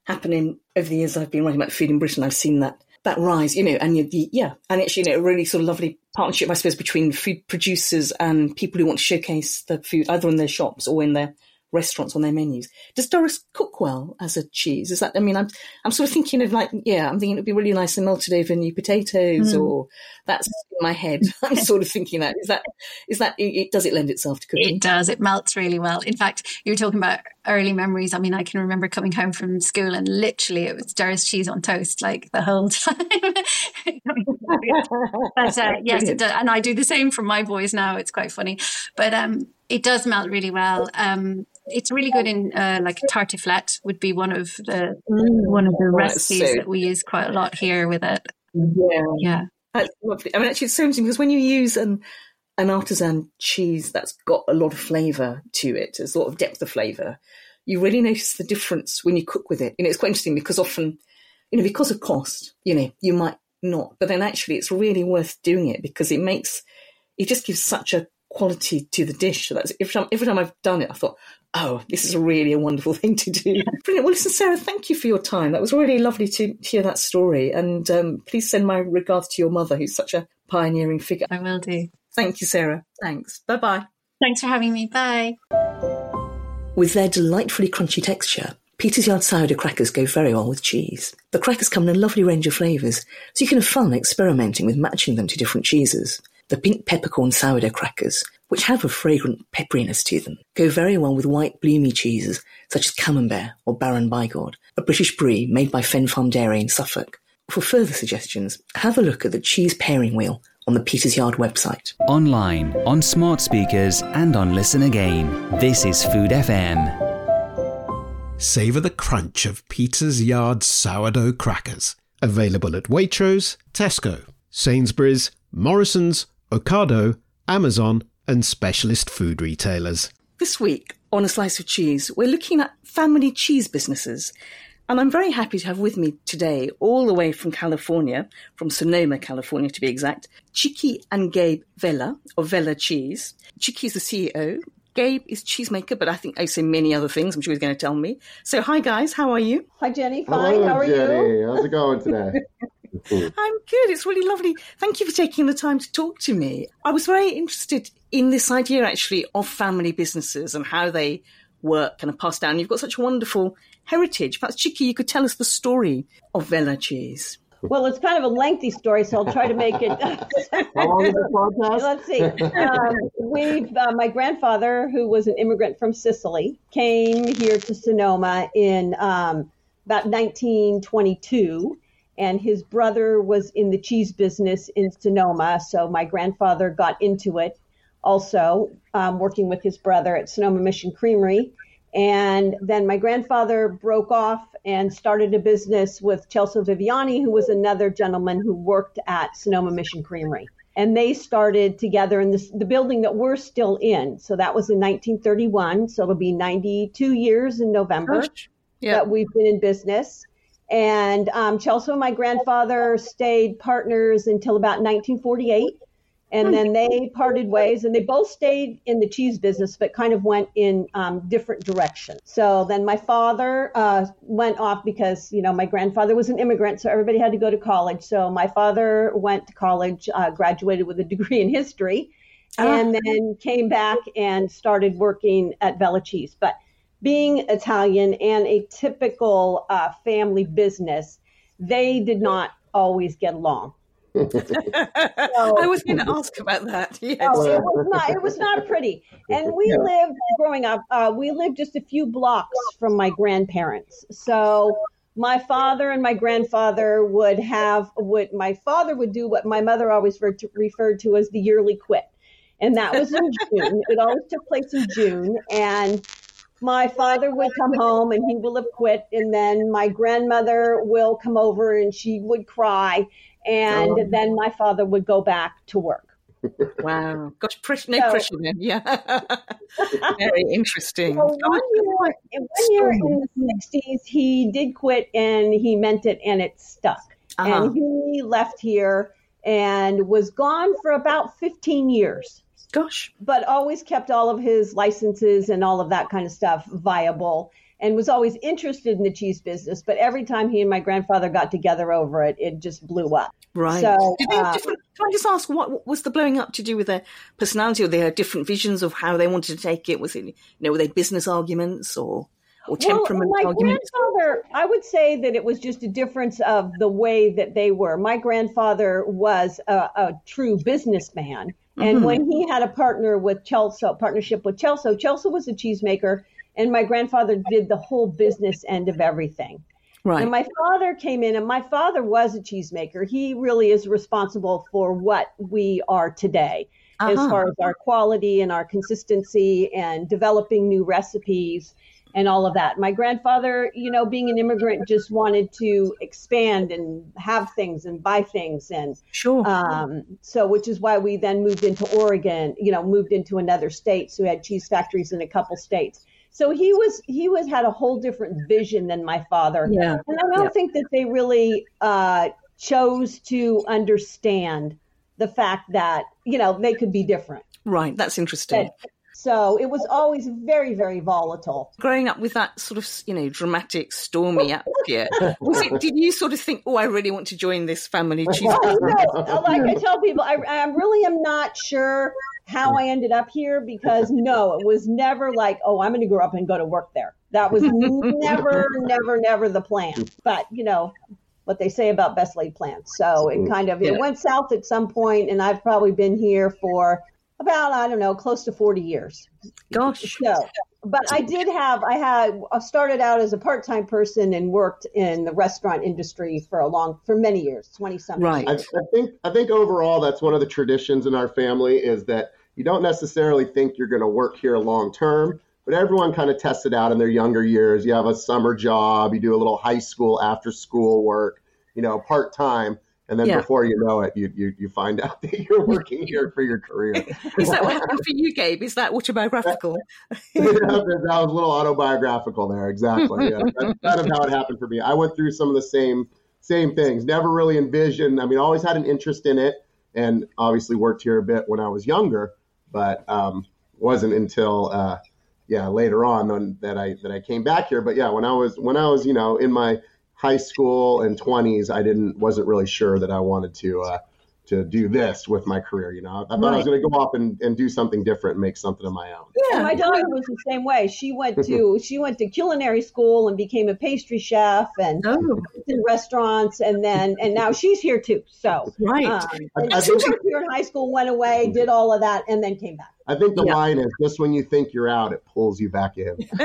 happening over the years I've been writing about food in Britain. I've seen that that rise, you know, and you, yeah, and it's you know a really sort of lovely partnership, I suppose, between food producers and people who want to showcase the food either in their shops or in their restaurants on their menus. Does Durrus cook well as a cheese? Is that? I mean, I'm I'm sort of thinking of like, yeah, I'm thinking it'd be really nice and melted over new potatoes, mm. or that's in my head. I'm sort of thinking that is that is that it, does it lend itself to cooking? It does. It melts really well. In fact, you're talking about early memories. I mean, I can remember coming home from school and literally it was Durrus cheese on toast like the whole time. but uh, yes, it does. and I do the same for my boys now. It's quite funny, but um, it does melt really well. Um, it's really good in uh, like tartiflette would be one of the mm, one of the recipes so that we use quite a lot here with it. Yeah, yeah, that's lovely. I mean, actually, it's so interesting because when you use an an artisan cheese that's got a lot of flavour to it, a lot of depth of flavour, you really notice the difference when you cook with it. You know, it's quite interesting because often, you know, because of cost, you know, you might not, but then actually, it's really worth doing it because it makes it just gives such a quality to the dish. So that's every time, every time I've done it, I thought, oh, this is really a wonderful thing to do. Brilliant. Well, listen, Sarah, thank you for your time. That was really lovely to hear that story. And um, please send my regards to your mother, who's such a pioneering figure. I will do. Thank you, Sarah. Thanks. Bye bye. Thanks for having me. Bye. With their delightfully crunchy texture, Peter's Yard sourdough crackers go very well with cheese. The crackers come in a lovely range of flavours, so you can have fun experimenting with matching them to different cheeses. The pink peppercorn sourdough crackers, which have a fragrant pepperiness to them, go very well with white bloomy cheeses such as Camembert or Baron Bigod, a British brie made by Fen Farm Dairy in Suffolk. For further suggestions, have a look at the cheese pairing wheel on the Peters Yard website. Online, on smart speakers, and on Listen Again. This is Food FM. Savour the crunch of Peters Yard sourdough crackers. Available at Waitrose, Tesco, Sainsbury's, Morrison's, Ocado, Amazon, and specialist food retailers. This week on A Slice of Cheese, we're looking at family cheese businesses. And I'm very happy to have with me today, all the way from California, from Sonoma, California to be exact, Chickie and Gabe Vella of Vella Cheese. Chickie is the CEO. Gabe is cheesemaker, but I think I say many other things. I'm sure he's going to tell me. So, hi guys, how are you? Hi Jenny, fine. Hello, how are Jenny. you? How's it going today? I'm good. It's really lovely. Thank you for taking the time to talk to me. I was very interested in this idea actually of family businesses and how they work and are passed down. You've got such a wonderful heritage. Perhaps, Chickie, you could tell us the story of Vella cheese. Well, it's kind of a lengthy story, so I'll try to make it. How the podcast? Let's see. Um, we've uh, my grandfather, who was an immigrant from Sicily, came here to Sonoma in um, about 1922 and his brother was in the cheese business in Sonoma. So my grandfather got into it also, um, working with his brother at Sonoma Mission Creamery. And then my grandfather broke off and started a business with Celso Viviani, who was another gentleman who worked at Sonoma Mission Creamery. And they started together in this, the building that we're still in. So that was in 1931. So it'll be 92 years in November that we've been in business. And um, Celso and my grandfather stayed partners until about 1948. And then they parted ways, and they both stayed in the cheese business, but kind of went in um, different directions. So then my father uh, went off because, you know, my grandfather was an immigrant, so everybody had to go to college. So my father went to college, uh, graduated with a degree in history, ah. and then came back and started working at Vella Cheese. But being Italian and a typical uh, family business, they did not always get along. I was going to ask about that. Yes. Oh, it was not. It was not pretty. And we yeah. lived growing up. Uh, we lived just a few blocks from my grandparents. So my father and my grandfather would have would my father would do what my mother always referred to, referred to as the yearly quit, and that was in June. it always took place in June, and my father would come home and he will have quit and then my grandmother will come over and she would cry and oh. then my father would go back to work wow gosh pressure, no so, pressure then yeah very interesting so one, year, one year in the 60s he did quit and he meant it and it stuck uh-huh. and he left here and was gone for about 15 years Gosh. But always kept all of his licenses and all of that kind of stuff viable. And was always interested in the cheese business. But every time he and my grandfather got together over it, it just blew up. Right. So, they uh, can I just ask, what was the blowing up to do with their personality, or they had different visions of how they wanted to take it? Was it, you know, were they business arguments or or temperament well, my arguments? grandfather, I would say that it was just a difference of the way that they were. My grandfather was a, a true businessman. And Mhm. when he had a partner with Celso, partnership with Celso, Celso was a cheesemaker, and my grandfather did the whole business end of everything. Right. And my father came in, and my father was a cheesemaker. He really is responsible for what we are today, as Uh-huh. far as our quality and our consistency and developing new recipes and all of that. My grandfather, you know, being an immigrant, just wanted to expand and have things and buy things, and sure. Um, so, which is why we then moved into Oregon. You know, moved into another state, so we had cheese factories in a couple states. So he was he was had a whole different vision than my father. Yeah. And I don't Yeah. think that they really uh, chose to understand the fact that you know they could be different. Right. That's interesting. So it was always very very volatile. Growing up with that sort of, you know, dramatic, stormy atmosphere, was it? Did you sort of think, "Oh, I really want to join this family cheese"? Oh, no, like I tell people, I, I really am not sure how I ended up here because no, it was never like, oh, I'm going to grow up and go to work there. That was never, never, never the plan. But you know what they say about best laid plans. So it kind of it Yeah. went south at some point, and I've probably been here for about I don't know, close to 40 years. Gosh. So, but I did have I had I started out as a part time person and worked in the restaurant industry for a long for many years, 20 something. Right. I, I think I think overall that's one of the traditions in our family is that you don't necessarily think you're going to work here long term, but everyone kind of tests it out in their younger years. You have a summer job, you do a little high school after school work, you know, part time, and then Yeah. before you know it, you, you you find out that you're working here for your career. Is that what happened for you, Gabe? Is that autobiographical? that was a little autobiographical there, exactly. Yeah, that's kind of how it happened for me. I went through some of the same same things. Never really envisioned. I mean, always had an interest in it, and obviously worked here a bit when I was younger, but um, wasn't until uh, yeah later on that I that I came back here. But yeah, when I was when I was you know in my high school and 20s, I didn't wasn't really sure that I wanted to. Uh, to do this with my career, you know, I thought I was going to go off and, and do something different and make something of my own. Yeah, my daughter was the same way. She went to she went to culinary school and became a pastry chef and Oh. in restaurants and then and now she's here too. So Right. um, I- I she think- worked here in high school, went away, did all of that, and then came back. I think the Yeah. line is just when you think you're out, it pulls you back in.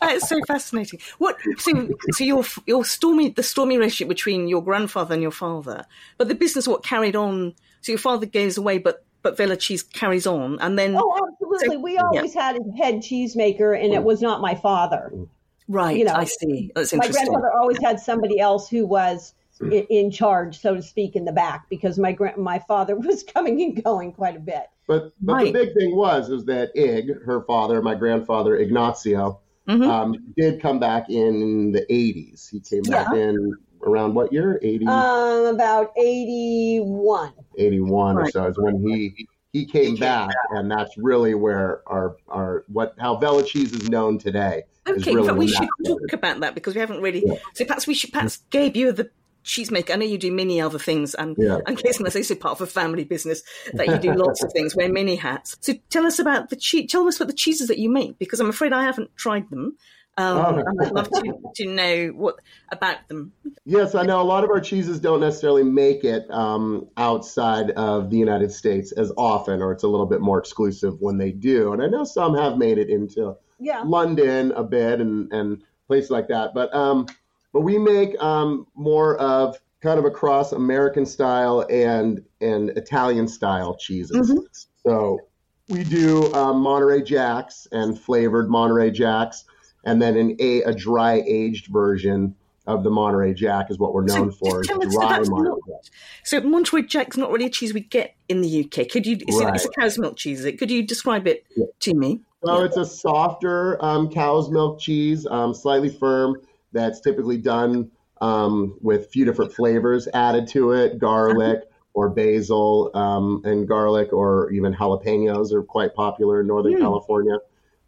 That's so fascinating. What? So, so your your stormy the stormy relationship between your grandfather and your father, but the business what carried on. So your father goes away, but but Vella Cheese carries on, and then Oh, absolutely. We always had a head cheesemaker, and it was not my father. right, you know, I see. That's My grandfather always had somebody else who was in, in charge, so to speak, in the back because my grand my father was coming and going quite a bit. But but Right. the big thing was is that Ig, her father, my grandfather Ignazio, Mhm. um, did come back in the 80s. He came back Yeah. in around what year? 80, Um, about eighty one. 81 or so is when he he came back, and that's really where our our what how Vella cheese is known today. is Okay, really but we should talk about that because we haven't really. Yeah. So perhaps we should. Perhaps Gabe, you're the cheesemaker. I know you do many other things, and Yeah. and Casey, as I say, part of a family business that you do lots of things, wear many hats. So tell us about the cheese. Tell us about the cheeses that you make because I'm afraid I haven't tried them. Um, Oh. and I'd love to, to know what about them. Yes, I know a lot of our cheeses don't necessarily make it um, outside of the United States as often, or it's a little bit more exclusive when they do. And I know some have made it into Yeah. London a bit and, and places like that. But um, but we make um, more of kind of across American style and and Italian style cheeses. So we do um, Monterey Jacks and flavored Monterey Jacks, and then an a, a dry aged version of the Monterey Jack is what we're known for. Is dry Monterey not- Jack. So Monterey Jack's not really a cheese we get in the UK. Could you? It's, it's a cow's milk cheese. Is it? Could you describe it to me? So it's a softer um, cow's milk cheese, um, slightly firm. That's typically done um, with a few different flavors added to it: garlic or basil, um, and garlic or even jalapenos are quite popular in Northern Mm. California.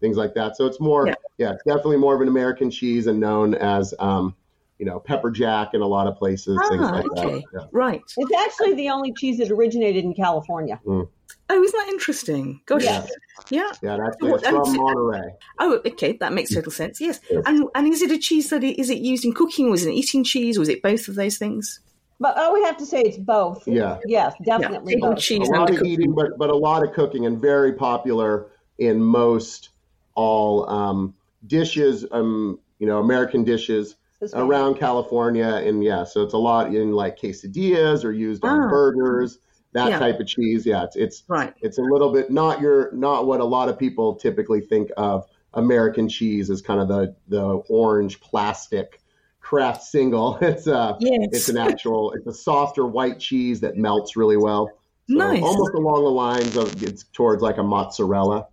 Things like that. So it's more Yeah. yeah, it's definitely more of an American cheese and known as, um, you know, pepper jack in a lot of places, things Ah, like okay. that. Yeah. Right. It's actually the only cheese that originated in California. Mm. Oh, isn't that interesting? Gosh. Yes. Yeah. Yeah, that's Well, it's from and- Monterey. Oh, okay, that makes total sense. Yes, Yes. and and is it a cheese that it, is it used in cooking, or is it eating cheese, or is it both of those things? But I would have to say it's both. Yeah. Yes, definitely table both. cheese a lot and of eating, but but a lot of cooking, and very popular in most all um, dishes. Um, you know, American dishes Hispanic. around California, and yeah, so it's a lot in like quesadillas or used on Ah. burgers. That Yeah. type of cheese, yeah, it's it's Right. it's a little bit not your not what a lot of people typically think of American cheese as kind of the the orange plastic Kraft single. It's a Yes. it's an actual it's a softer white cheese that melts really well. So Nice. Almost along the lines of it's towards like a mozzarella.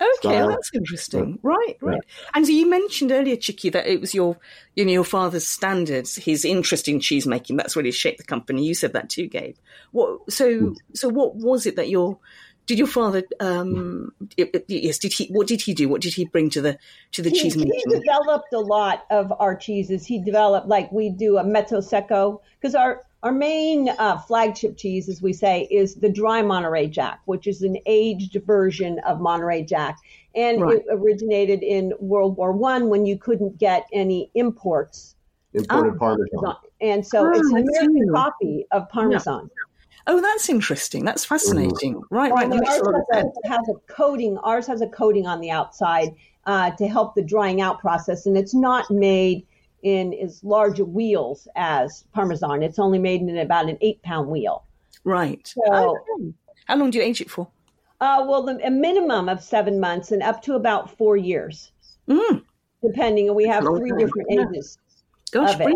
Okay, style. that's interesting. Right, right. And so you mentioned earlier, Chickie, that it was your, you know, your father's standards, his interest in cheese making. That's really shaped the company. You said that too, Gabe. What? So, so what was it that your did your father? Um, it- it- yes, did he? What did he do? What did he bring to the to the he, cheese he developed a lot of our cheeses. He developed like we do a mezzo secco because our our main uh, flagship cheese, as we say, is the dry Monterey Jack, which is an aged version of Monterey Jack, and Right. it originated in World War One when you couldn't get any imports. Imported Oh. Parmesan. And so Ah, it's an American see. copy of Parmesan. Oh, that's interesting. That's fascinating. Right, right. And That makes a ours has a, has a coating. Ours has a coating on the outside uh, to help the drying out process, and it's not made in as large wheels as Parmesan. It's only made in about an eight-pound wheel. Right. So- Okay. How long do you age it for? Uh, well, the, a minimum of seven months and up to about four years, Mm. depending. And we have three time. different Yeah. ages. Gosh, Of it.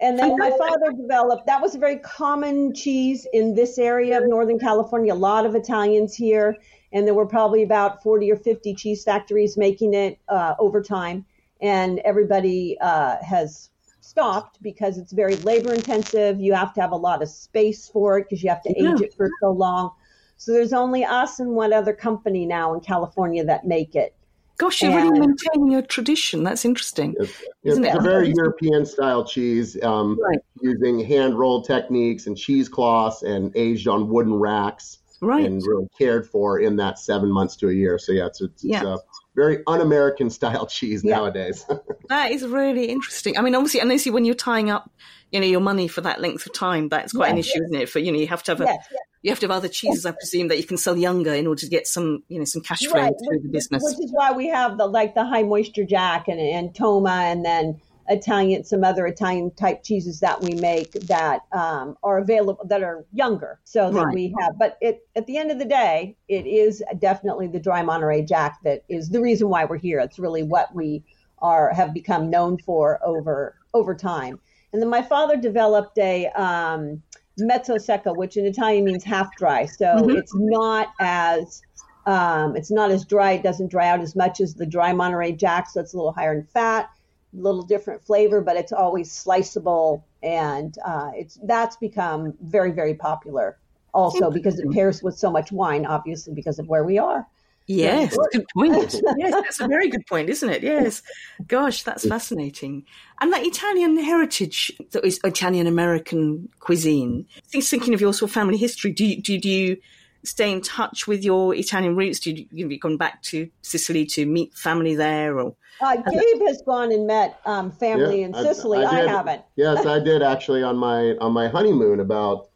And then my father developed, that was a very common cheese in this area of Northern California. A lot of Italians here. And there were probably about 40 or 50 cheese factories making it uh, over time. And everybody uh, has stopped because it's very labor intensive. You have to have a lot of space for it because you have to Yeah. age it for so long. So there's only us and one other company now in California that make it. Gosh, you're really maintaining a tradition. That's interesting. It's, Isn't it's it? a very European style cheese, um, Right. using hand rolled techniques and cheesecloths and aged on wooden racks Right. and really cared for in that seven months to a year. So yeah, it's, it's, Yeah. it's a very un-American style cheese Yeah. nowadays. That is really interesting. I mean, obviously, and obviously, when you're tying up, you know, your money for that length of time, that's quite an Yes. issue, isn't it? For you know, you have to have a, you have to have other cheeses, I presume, that you can sell younger in order to get some, you know, some cash flow Right, through the business. Which is why we have the like the high moisture jack and, and Toma and then Italian some other Italian type cheeses that we make that um, are available that are younger. So that Right. we have but it at the end of the day, it is definitely the dry Monterey Jack that is the reason why we're here. It's really what we are have become known for over over time. And then my father developed a um, mezzo secco, which in Italian means half dry. So Mhm. it's not as um, it's not as dry. It doesn't dry out as much as the dry Monterey Jack, so it's a little higher in fat, little different flavor, but it's always sliceable, and uh, it's that's become very very popular. Also because it pairs with so much wine, obviously because of where we are. Yes, good point. yes, that's a very good point, isn't it? Yes. Gosh, that's fascinating. And that Italian heritage, that is Italian American cuisine. Think- Thinking of your sort of family history, do, you- do you stay in touch with your Italian roots? Do you, have you gone back to Sicily to meet family there? Or Uh, Gabe has gone and met um, family Yeah, in Sicily. I I, did. haven't. yes, I did actually on my on my honeymoon about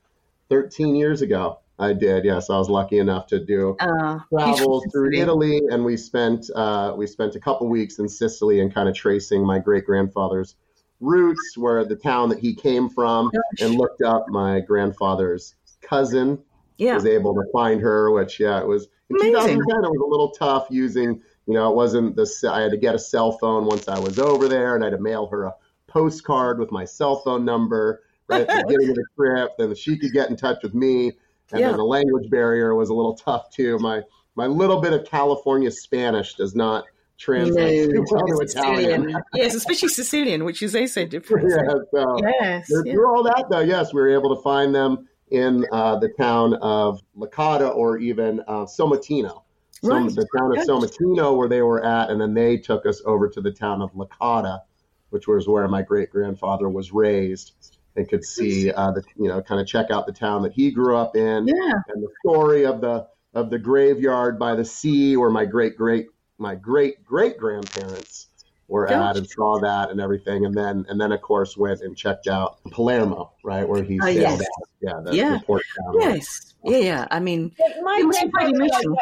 13 years ago. I did. Yes, I was lucky enough to do uh, travel through Italy, and we spent uh, we spent a couple weeks in Sicily and kind of tracing my great grandfather's roots, where the town that he came from, and looked up my grandfather's cousin. Yeah. Was able to find her, which yeah, it was in Amazing. 2010. It was a little tough using. You know, it wasn't the. I had to get a cell phone once I was over there, and I had to mail her a postcard with my cell phone number right at the beginning of the trip. Then she could get in touch with me, and Yeah. then the language barrier was a little tough too. My my little bit of California Spanish does not translate too well to Italian. Yes, especially Sicilian, which is say different. yeah, so Yes. yeah. through all that though, yes, we were able to find them in uh, the town of Licata or even uh, Sommatino. Right. the town of Sommatino where they were at, and then they took us over to the town of Licata, which was where my great grandfather was raised, and could see uh, the you know kind of check out the town that he grew up in, Yeah. and the story of the of the graveyard by the sea where my great great my great great grandparents were at and saw that and everything, and then and then of course went and checked out Palermo, right where he Oh, sailed yes. out. Yeah, the, Yeah. the port Yes. Yeah, yeah. I mean, my it must be pretty grandfather,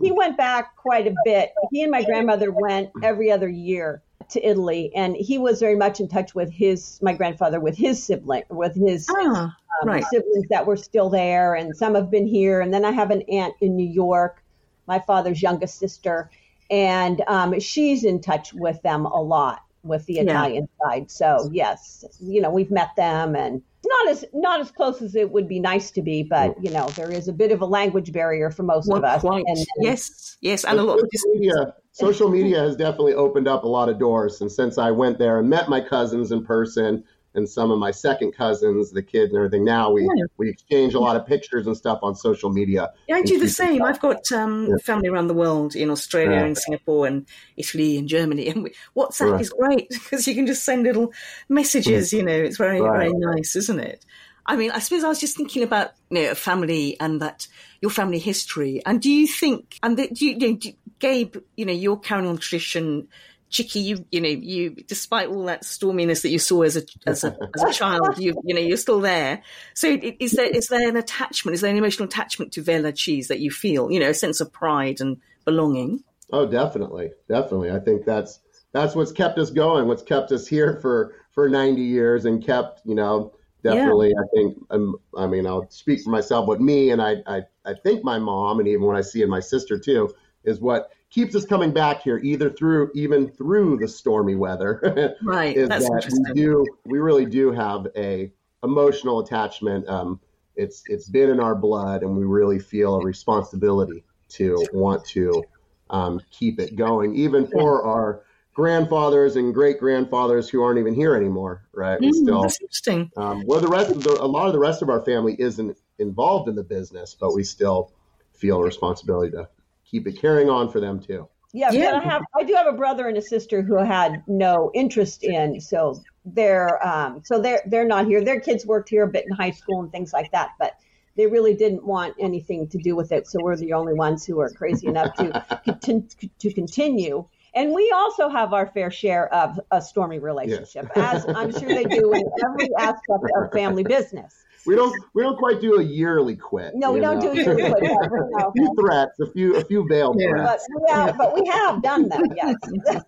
he went back quite a bit. He and my grandmother went every other year to Italy, and he was very much in touch with his my grandfather with his sibling with his Ah, um, right. siblings that were still there, and some have been here. And then I have an aunt in New York, my father's youngest sister, and um, she's in touch with them a lot with the Yeah. Italian side. So yes, you know we've met them, and not as not as close as it would be nice to be, but you know there is a bit of a language barrier for most Well, of us. quite. And, and yes, yes, and a lot of social media, social media has definitely opened up a lot of doors. And since I went there and met my cousins in person and some of my second cousins, the kids and everything, now we, Yeah. we exchange a lot of pictures and stuff on social media. Yeah, I do the same. I've got um, Yeah. family around the world in Australia, Yeah. and Singapore, and Italy, and Germany. And we, WhatsApp Right. is great because you can just send little messages. You know, it's very, Right. very nice, isn't it? I mean, I suppose I was just thinking about you know family and that your family history. And do you think? And do you, you know, do, Gabe, you know, you're carrying on tradition. Chickie, you you know, you despite all that storminess that you saw as a as a as a child, you you know, you're still there. So is there is there an attachment? Is there an emotional attachment to Vella cheese that you feel? You know, a sense of pride and belonging. Oh, definitely, definitely. I think that's that's what's kept us going. What's kept us here for for 90 years and kept, you know, definitely. I think. Um, I mean, I'll speak for myself. But me and I, I, I think my mom, and even when I see in my sister too, is what keeps us coming back here, either through even through the stormy weather. Right, is that's that interesting. we do we really do have a emotional attachment. Um, it's it's been in our blood, and we really feel a responsibility to want to um, keep it going, even for our grandfathers and great grandfathers who aren't even here anymore. Right? We Mm, still that's interesting. um, well, the rest of the, a lot of the rest of our family isn't involved in the business, but we still feel a responsibility to keep it carrying on for them too. Yeah, Yeah. but I have I do have a brother and a sister who had no interest in so they're um so they're they're not here. Their kids worked here a bit in high school and things like that, but they really didn't want anything to do with it. So we're the only ones who are crazy enough to to, to continue. And we also have our fair share of a stormy relationship, as I'm sure they do in every aspect of family business. We don't we don't quite do a yearly quit. No, we you don't do a yearly quit, no. a few threats, a few a few veiled Yeah. But threats. we have, but we have done them, yes.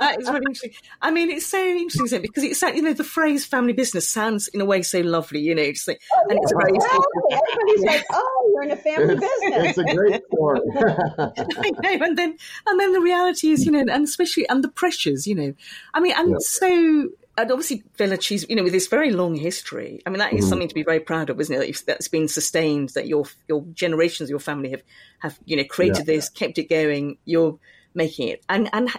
That is really interesting. I mean, it's so interesting isn't it? because it's you know the phrase "family business" sounds in a way so lovely. You know, it's like, oh, and it's very. Exactly. Everybody's like, "Oh, you're in a family It's, business." it's a great story. I know, and then and then the reality is, you know, and especially and the pressures, you know, I mean, and Yeah. so and obviously Vella Cheese, you know, with this very long history, I mean, that is Mhm. something to be very proud of, isn't it? That's been sustained, that your your generations your family have have you know created this, kept it going. You're making it, and and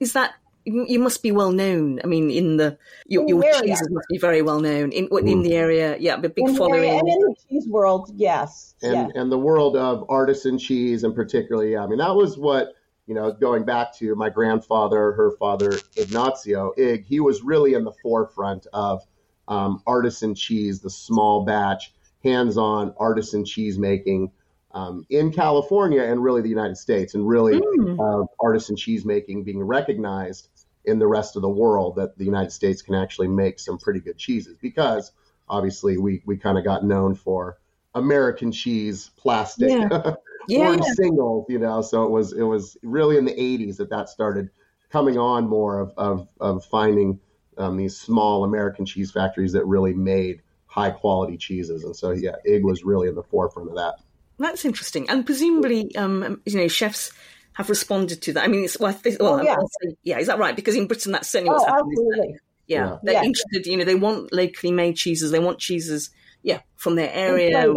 is that you you must be well known. I mean, in the your, In your the area. cheeses must be very well known in in the area. Yeah, a big In the following. area and in the cheese world, yes. and yes. and the world of artisan cheese and particularly yeah, i mean that was what you know going back to my grandfather her father ignazio ig he was really in the forefront of um, artisan cheese the small batch hands-on artisan cheese making um, in california and really the united states and really Mm. uh, artisan cheese making being recognized in the rest of the world that the united states can actually make some pretty good cheeses because obviously we, we kind of got known for American cheese plastic Yeah. Yeah. orange singles, you know. So it was it was really in the '80s that that started coming on more of of, of finding um, these small American cheese factories that really made high quality cheeses, and so yeah, Ig was really in the forefront of that. That's interesting, and presumably, um, you know, chefs have responded to that. I mean, it's well, I think- well Oh, yeah. I'll say- yeah, is that right? Because in Britain, that's certainly what's Oh, happening. absolutely. Yeah, Yeah. they're Yeah. interested. You know, they want locally made cheeses. They want cheeses, yeah, from their area. Yeah,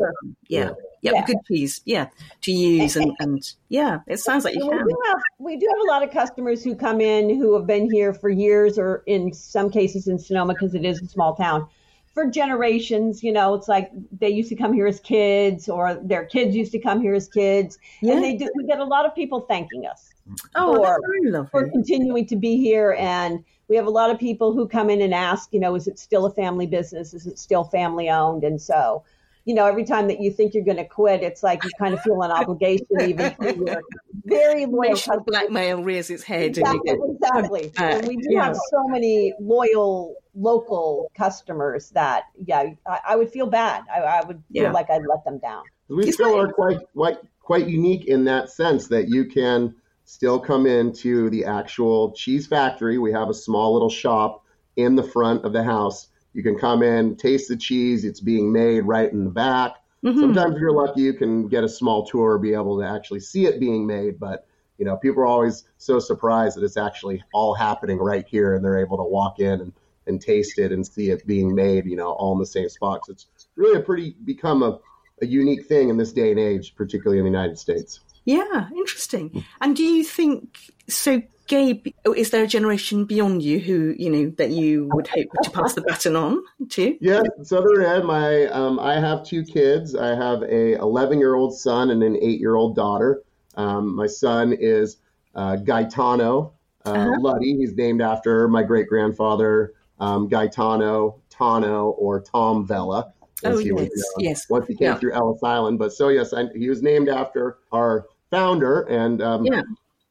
Yeah. Yeah, Yeah. good cheese. Yeah, to use and and yeah, it sounds like you And we can. do have we do have a lot of customers who come in who have been here for years, or in some cases in Sonoma because it is a small town, for generations, you know, it's like they used to come here as kids, or their kids used to come here as kids, Yeah. and they do. We get a lot of people thanking us Oh, for, for continuing to be here, and we have a lot of people who come in and ask, you know, is it still a family business? Is it still family owned? And so, you know, every time that you think you're going to quit, it's like you kind of feel an obligation, even to your very loyal Racial blackmail rears its head. and Exactly, go, exactly. Uh, And we do yeah. have so many loyal local customers that, yeah, I, I would feel bad. I, I would feel Yeah. like I'd let them down. We still are quite, quite, quite unique in that sense that you can still come into the actual cheese factory. We have a small little shop in the front of the house. You can come in, taste the cheese. It's being made right in the back. Mhm. Sometimes if you're lucky, you can get a small tour, be able to actually see it being made. But you know, people are always so surprised that it's actually all happening right here, and they're able to walk in and, and taste it and see it being made. You know, all in the same spot. So it's really a pretty become a, a unique thing in this day and age, particularly in the United States. Yeah, interesting. And do you think so? Gabe, is there a generation beyond you who you know that you would hope to pass the baton on to? Yes, Southern Ed. My, um, I have two kids. I have a 11 year old son and an eight year old daughter. Um, my son is uh, Gaetano uh, Uh-huh. Luddy. He's named after my great grandfather um, Gaetano Tano or Tom Vella. as Oh, he was yes, known yes. Once he came Yeah. through Ellis Island, but so yes, I, he was named after our founder and um, Yeah.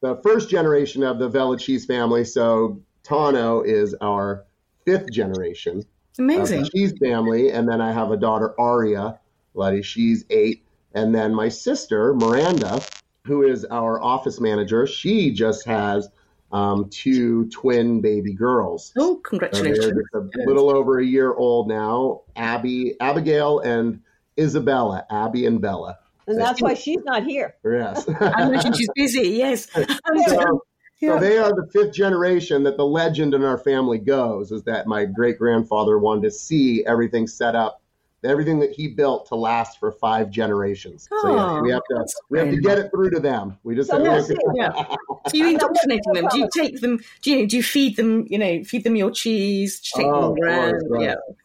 The first generation of the Vella cheese family. So Tano is our fifth generation of Amazing. the cheese family, and then I have a daughter Aria Letty. She's eight, and then my sister Miranda, who is our office manager. She just has um, two twin baby girls. Oh, So they're congratulations! just a little over a year old now. Abby, Abigail, and Isabella. Abby and Bella. And that's why she's not here. Yes. I imagine she's busy. Yes. So, so they are the fifth generation that the legend in our family goes is that my great grandfather wanted to see everything set up, everything that he built to last for five generations. so yes, Oh, we have to we have to get it through to them. We just So have to we'll make it- see. Yeah. Do you indoctrinate them? Do you take them? Do you do you feed them? You know, feed them your cheese. Oh, take Oh, them around. course, right.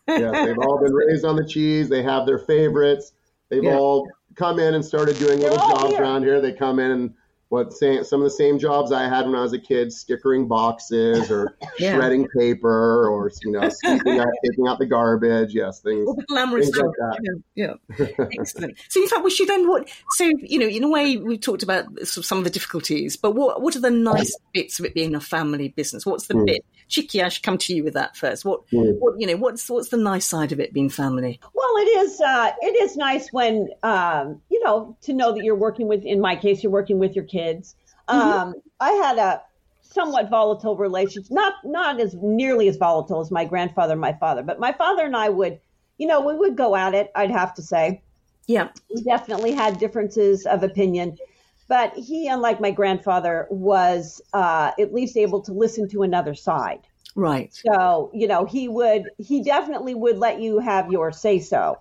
Yeah. yes, they've all been raised on the cheese. They have their favorites. They've Yeah. all come in and started doing They're little jobs here. around here. They come in and what same, some of the same jobs I had when I was a kid, stickering boxes or Yeah. shredding paper or you know sweeping out, taking out the garbage. Yes, things. All the glamorous Things like that. Yeah. yeah. Excellent. So, in fact, we should then what? So, you know, in a way, we've talked about some of the difficulties, but what what are the nice bits of it being a family business? What's the Mm. bit? Chickie, I should come to you with that first. What, Mm. what you know, what's what's the nice side of it being family? Well, it is. Uh, it is nice when um, you know to know that you're working with. In my case, you're working with your kids. Um, I had a somewhat volatile relationship, not not as nearly as volatile as my grandfather and my father, but my father and I would, you know, we would go at it. I'd have to say, Yeah. we definitely had differences of opinion. But he, unlike my grandfather, was uh, at least able to listen to another side. Right. So, you know, he would, he definitely would let you have your say so.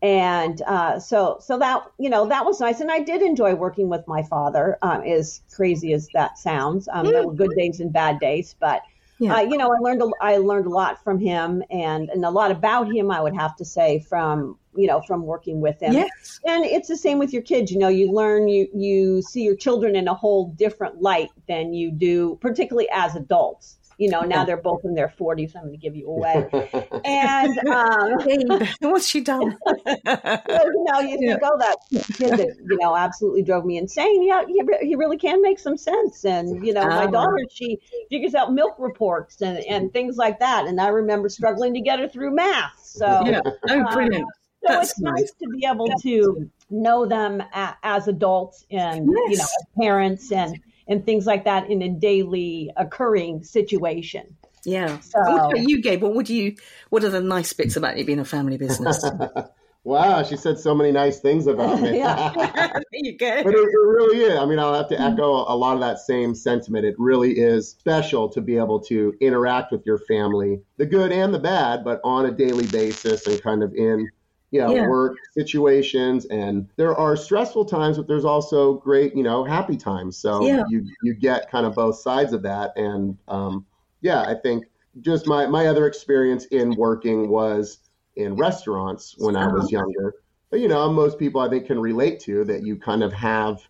And uh, so, so that, you know, that was nice. And I did enjoy working with my father, um, as crazy as that sounds. Um, there were good days and bad days, but, Yeah. uh, you know, I learned, a, I learned a lot from him and, and a lot about him, I would have to say, from, you know, from working with him. Yes. And it's the same with your kids. You know, you learn, you, you see your children in a whole different light than you do, particularly as adults. You know, now they're both in their 40s. I'm going to give you away. And, um, what's she done? so, you know, you think, oh, that kid that, you know, absolutely drove me insane. Yeah, he, he really can make some sense. And, you know, my Ah. daughter, she figures out milk reports and, and things like that. And I remember struggling to get her through math. So, yeah. Oh, brilliant. so That's it's nice. nice to be able to know them as adults and you know as parents and and things like that in a daily occurring situation. Yeah. So- what about you, Gabe? What would you? What are the nice bits about it being a family business? wow, she said so many nice things about me. Yeah. there you go. But it, it really is. I mean, I'll have to echo a lot of that same sentiment. It really is special to be able to interact with your family, the good and the bad, but on a daily basis and kind of in you know, Yeah. work situations. And there are stressful times, but there's also great, you know, happy times. So Yeah. you you get kind of both sides of that. And um, yeah, I think just my my other experience in working was in restaurants when I was younger. But you know, most people I think can relate to that. You kind of have,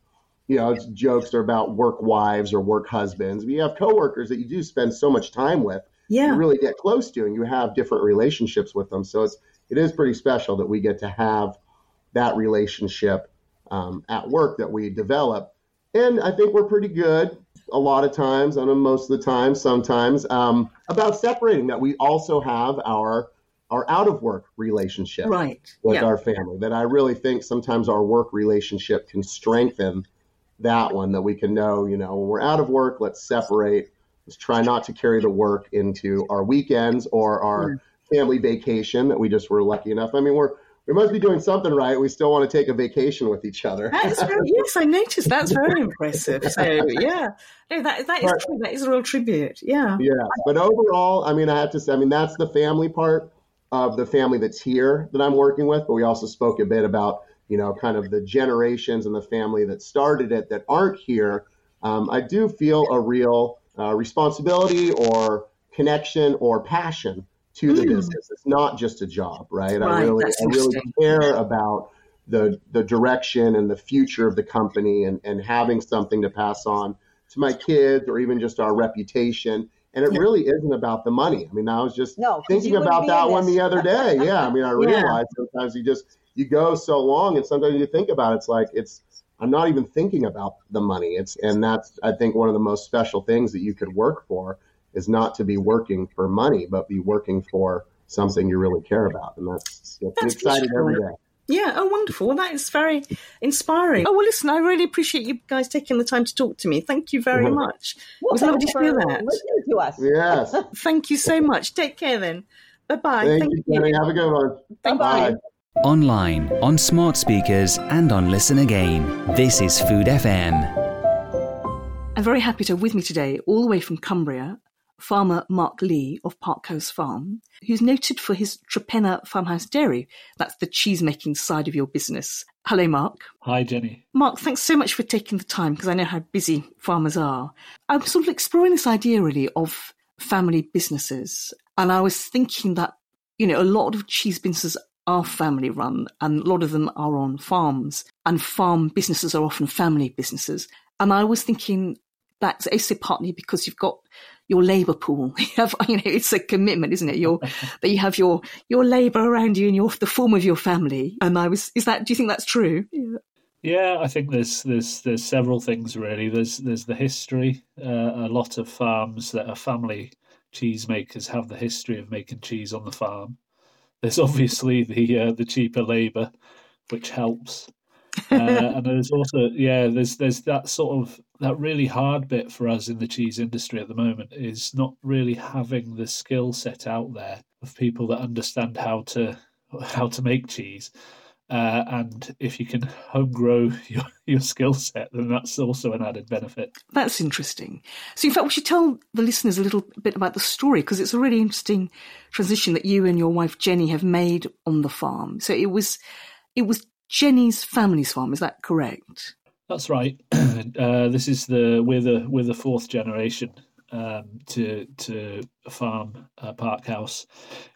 you know, jokes are about work wives or work husbands. But you have coworkers that you do spend so much time with. Yeah. You really get close to, and you have different relationships with them. So it's it is pretty special that we get to have that relationship um, at work that we develop. And I think we're pretty good a lot of times, I know most of the time, sometimes, um, about separating that. We also have our our out of work relationship Right. with Yeah. our family. That I really think sometimes our work relationship can strengthen that one. That we can know, you know, when we're out of work, let's separate. Let's try not to carry the work into our weekends or our family vacation that we just were lucky enough. I mean, we're we must be doing something right. We still want to take a vacation with each other. That is very, yes, I noticed. That's very impressive. So yeah, no, that that is Right. true. That is a real tribute. Yeah. Yeah, but overall, I mean, I have to say, I mean, that's the family part of the family that's here that I'm working with. But we also spoke a bit about, you know, kind of the generations and the family that started it that aren't here. Um, I do feel a real uh, responsibility or connection or passion to the Mm. business. It's not just a job, right? I really, I really care about the the direction and the future of the company and, and having something to pass on to my kids or even just our reputation. And it really isn't about the money. I mean, I was just No, thinking about that one the other day. Yeah, I mean, I Yeah. realized sometimes you just you go so long, and sometimes you think about it, it's like it's I'm not even thinking about the money. It's and that's I think one of the most special things that you could work for is not to be working for money, but be working for something you really care about, and that's, that's, That's exciting every beautiful. Yeah, oh, wonderful. Well, that is very inspiring. Oh, well, listen, I really appreciate you guys taking the time to talk to me. Thank you very much. It Well, was lovely thanks to hear that. listening to us. Yes. Thank you so much. Take care then. Bye bye. Thank, you, Jenny. Have a good one. Thank Bye. you. Online, on smart speakers, and on Listen Again. This is Food FM. I'm very happy to have with me today, all the way from Cumbria, farmer Mark Lee of Park House Farm, who's noted for his Torpenhow Farmhouse Dairy. That's the cheese making side of your business. Hello, Mark. Hi, Jenny. Mark, thanks so much for taking the time because I know how busy farmers are. I'm sort of exploring this idea really of family businesses. And I was thinking that, you know, a lot of cheese businesses are family run and a lot of them are on farms and farm businesses are often family businesses. And I was thinking that's also partly because you've got your labour pool. You have, you know, it's a commitment, isn't it? Your, that you have your, your labour around you in your, the form of your family. And I was, is that, do you think that's true? Yeah, I think there's there's there's several things really. There's there's the history. Uh, a lot of farms that are family cheesemakers have the history of making cheese on the farm. There's obviously the uh, the cheaper labour, which helps. Uh, and there's also yeah, there's there's that sort of that really hard bit for us in the cheese industry at the moment is not really having the skill set out there of people that understand how to how to make cheese. Uh, and if you can home grow your, your skill set, then that's also an added benefit. That's interesting. So, in fact, we should tell the listeners a little bit about the story because it's a really interesting transition that you and your wife Jenny have made on the farm. So it was, it was Jenny's family's farm. Is that correct? That's right. uh, this is the we're the we're the fourth generation um, to to farm Park House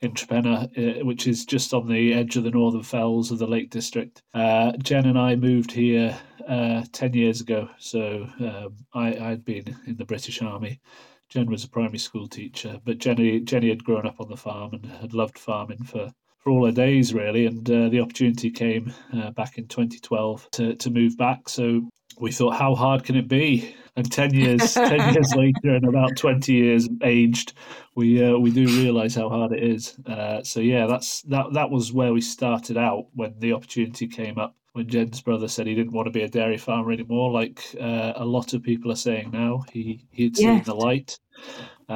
in Torpenhow, uh, which is just on the edge of the northern fells of the Lake District. Uh, Jen and I moved here uh, ten years ago, so um, I I'd been in the British Army. Jen was a primary school teacher, but Jenny Jenny had grown up on the farm and had loved farming for for all her days, really. And uh, the opportunity came uh, back in 2012 to, to move back. So we thought, how hard can it be? And 10 years, 10 years later, and about 20 years aged, we uh, we do realise how hard it is. Uh, so yeah, that's that that was where we started out when the opportunity came up. When Jen's brother said he didn't want to be a dairy farmer anymore, like uh, a lot of people are saying now, he he'd seen the light,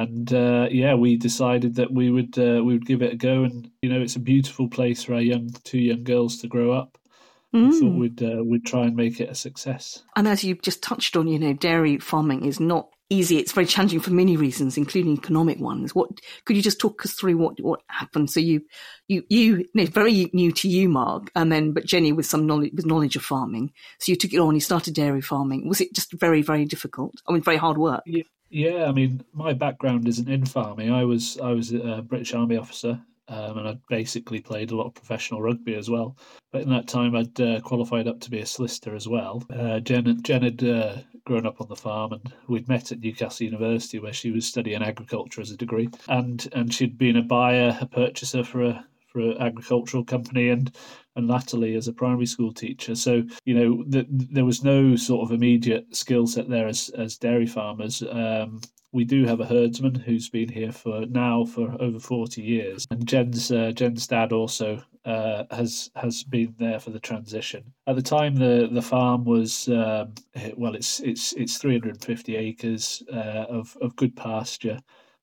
and uh, yeah, we decided that we would uh, we would give it a go. And you know, it's a beautiful place for our young two young girls to grow up. We thought Mm. we'd uh, we'd try and make it a success. And as you just touched on, you know, dairy farming is not easy. It's very challenging for many reasons, including economic ones. What could you just talk us through what what happened? So you you you, you know, very new to you, Mark, and then but Jenny with some knowledge with knowledge of farming. So you took it on. You started dairy farming. Was it just very very difficult? I mean, very hard work. Yeah, I mean, my background isn't in farming. I was I was a British Army officer um, and I'd basically played a lot of professional rugby as well. But in that time, I'd uh, qualified up to be a solicitor as well. Uh, Jen, Jen had uh, grown up on the farm, and we'd met at Newcastle University, where she was studying agriculture as a degree, and and she'd been a buyer, a purchaser for a for an agricultural company, and and latterly as a primary school teacher. So you know, the, there was no sort of immediate skill set there as as dairy farmers. Um, we do have a herdsman who's been here for now for over 40 years and jen's uh, jen's dad also uh, has has been there for the transition at the time the the farm was um, well it's it's it's 350 acres uh, of of good pasture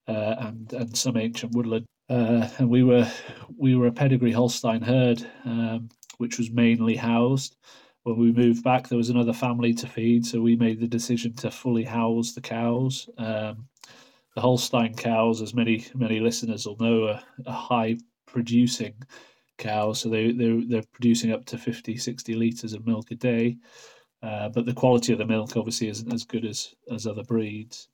uh, and and some ancient woodland uh, and we were we were a pedigree holstein herd um, which was mainly housed when we moved back, there was another family to feed, so we made the decision to fully house the cows. Um, the Holstein cows, as many many listeners will know, are, are high producing cows, so they they're, they're producing up to 50, 60 liters of milk a day. Uh, but the quality of the milk obviously isn't as good as as other breeds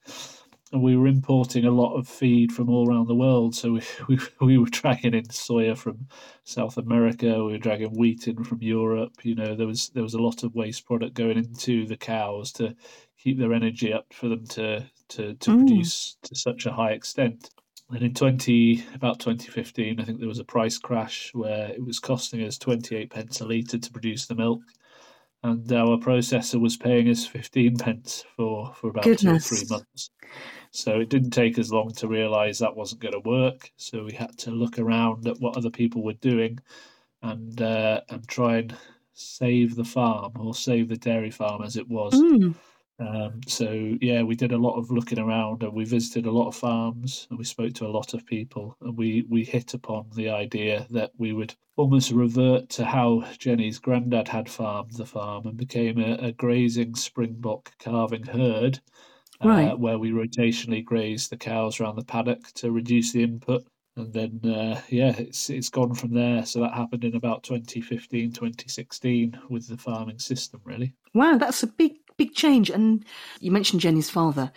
and we were importing a lot of feed from all around the world. So we, we, we were dragging in soya from South America. We were dragging wheat in from Europe. You know, there was there was a lot of waste product going into the cows to keep their energy up for them to to, to mm. produce to such a high extent. And in twenty about twenty fifteen, I think there was a price crash where it was costing us twenty eight pence a litre to produce the milk and our processor was paying us 15 pence for, for about Goodness. two or three months. So it didn't take us long to realize that wasn't going to work. So we had to look around at what other people were doing and uh, and try and save the farm or save the dairy farm as it was. Mm. Um, so yeah, we did a lot of looking around and we visited a lot of farms and we spoke to a lot of people and we we hit upon the idea that we would almost revert to how Jenny's granddad had farmed the farm and became a, a grazing spring block calving herd, right. where we rotationally graze the cows around the paddock to reduce the input. And then, uh, yeah, it's it's gone from there. So that happened in about 2015, 2016 with the farming system, really. Wow, that's a big big change. And you mentioned Jenny's father.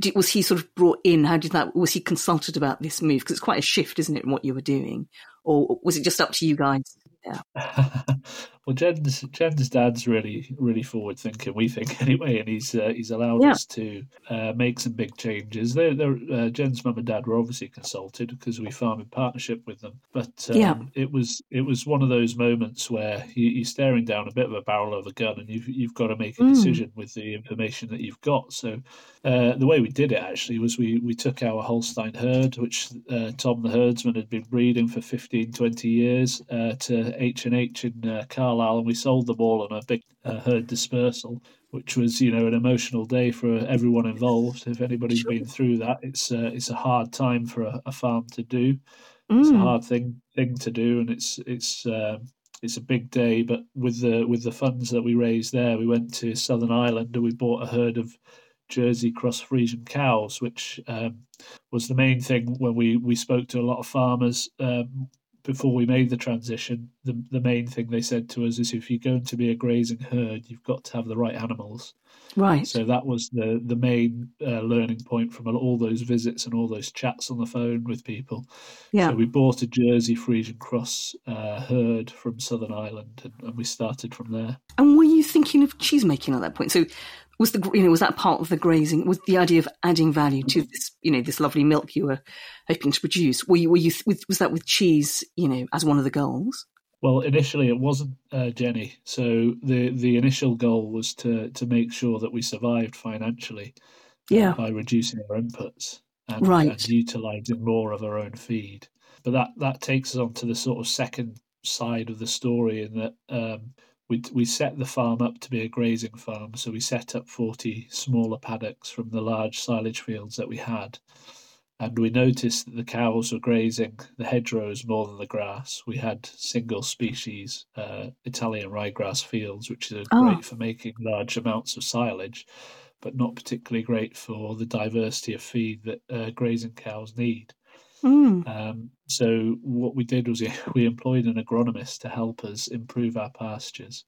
Did, was he sort of brought in? How did that? Was he consulted about this move? Because it's quite a shift, isn't it, in what you were doing? Or was it just up to you guys? Yeah. well, Jen's Jen's dad's really really forward thinking. We think anyway, and he's uh, he's allowed yeah. us to uh, make some big changes. They're, they're, uh, Jen's mum and dad were obviously consulted because we farm in partnership with them. But um, yeah. it was it was one of those moments where you, are staring down a bit of a barrel of a gun, and you've you've got to make a mm. decision with the information that you've got. So uh, the way we did it actually was we we took our Holstein herd, which uh, Tom the herdsman had been breeding for 15, 20 years, uh, to H and H in uh, Carlisle, and we sold them all on a big uh, herd dispersal, which was you know an emotional day for everyone involved. If anybody's sure. been through that, it's uh, it's a hard time for a, a farm to do. Mm. It's a mm. hard thing thing to do, and it's it's um, it's a big day. But with the with the funds that we raised there, we went to Southern Ireland and we bought a herd of Jersey cross Friesian cows, which um, was the main thing when we, we spoke to a lot of farmers. Um, before we made the transition, the the main thing they said to us is if you're going to be a grazing herd, you've got to have the right animals. Right. So that was the the main uh, learning point from all those visits and all those chats on the phone with people. Yeah. So we bought a Jersey Friesian Cross uh, herd from Southern Ireland, and, and we started from there. And were you thinking of cheese making at that point? So was the you know was that part of the grazing was the idea of adding value to this you know this lovely milk you were hoping to produce were you were you with, was that with cheese you know as one of the goals well initially it wasn't uh, jenny so the the initial goal was to to make sure that we survived financially uh, yeah. by reducing our inputs and, right. and utilizing more of our own feed but that that takes us on to the sort of second side of the story in that um, we we set the farm up to be a grazing farm, so we set up forty smaller paddocks from the large silage fields that we had, and we noticed that the cows were grazing the hedgerows more than the grass. We had single species uh, Italian ryegrass fields, which are oh. great for making large amounts of silage, but not particularly great for the diversity of feed that uh, grazing cows need. Mm. Um, so what we did was we employed an agronomist to help us improve our pastures.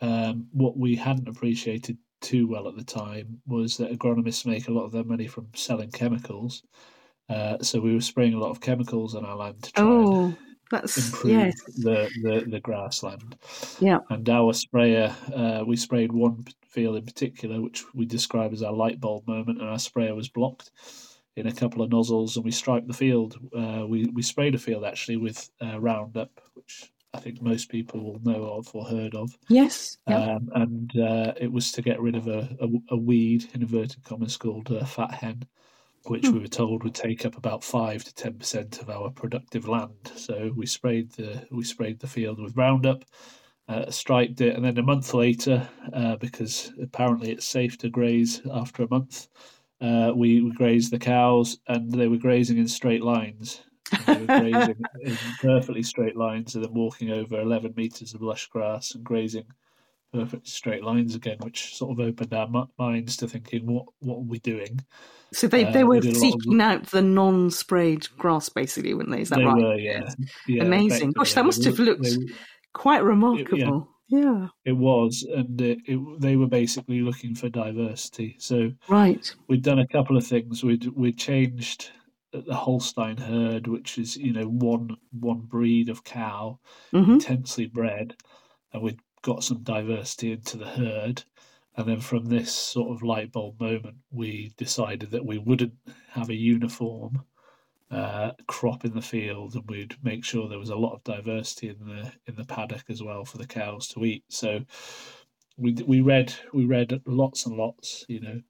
Um, what we hadn't appreciated too well at the time was that agronomists make a lot of their money from selling chemicals. Uh, so we were spraying a lot of chemicals on our land to try Oh, and that's improve yes. the, the, the grassland. Yeah. And our sprayer, uh, we sprayed one field in particular, which we describe as our light bulb moment, and our sprayer was blocked in a couple of nozzles, and we striped the field. Uh, we we sprayed a field actually with uh, Roundup, which I think most people will know of or heard of. Yes. Yeah. Um, and uh, it was to get rid of a, a, a weed, in inverted commas, called uh, fat hen, which Hmm. we were told would take up about five to ten percent of our productive land. So we sprayed the we sprayed the field with Roundup, uh, striped it, and then a month later, uh, because apparently it's safe to graze after a month, uh, we, we grazed the cows, and they were grazing in straight lines. They were grazing in perfectly straight lines, and then walking over eleven meters of lush grass and grazing perfect straight lines again, which sort of opened our mi- minds to thinking, what what are we doing? So they, Uh, they we were a lot of- seeking out the non-sprayed grass, basically, weren't they? Is that They right? were, yeah. Yeah, Amazing. Gosh, that must have looked they quite remarkable. Yeah. It was, and it, it, they were basically looking for diversity. So Right. we'd done a couple of things. We'd we'd changed the Holstein herd, which is you know one one breed of cow, Mhm. intensely bred, and we'd got some diversity into the herd. And then from this sort of light bulb moment, we decided that we wouldn't have a uniform uh, crop in the field, and we'd make sure there was a lot of diversity in the in the paddock as well for the cows to eat. So we we read we read lots and lots. You know,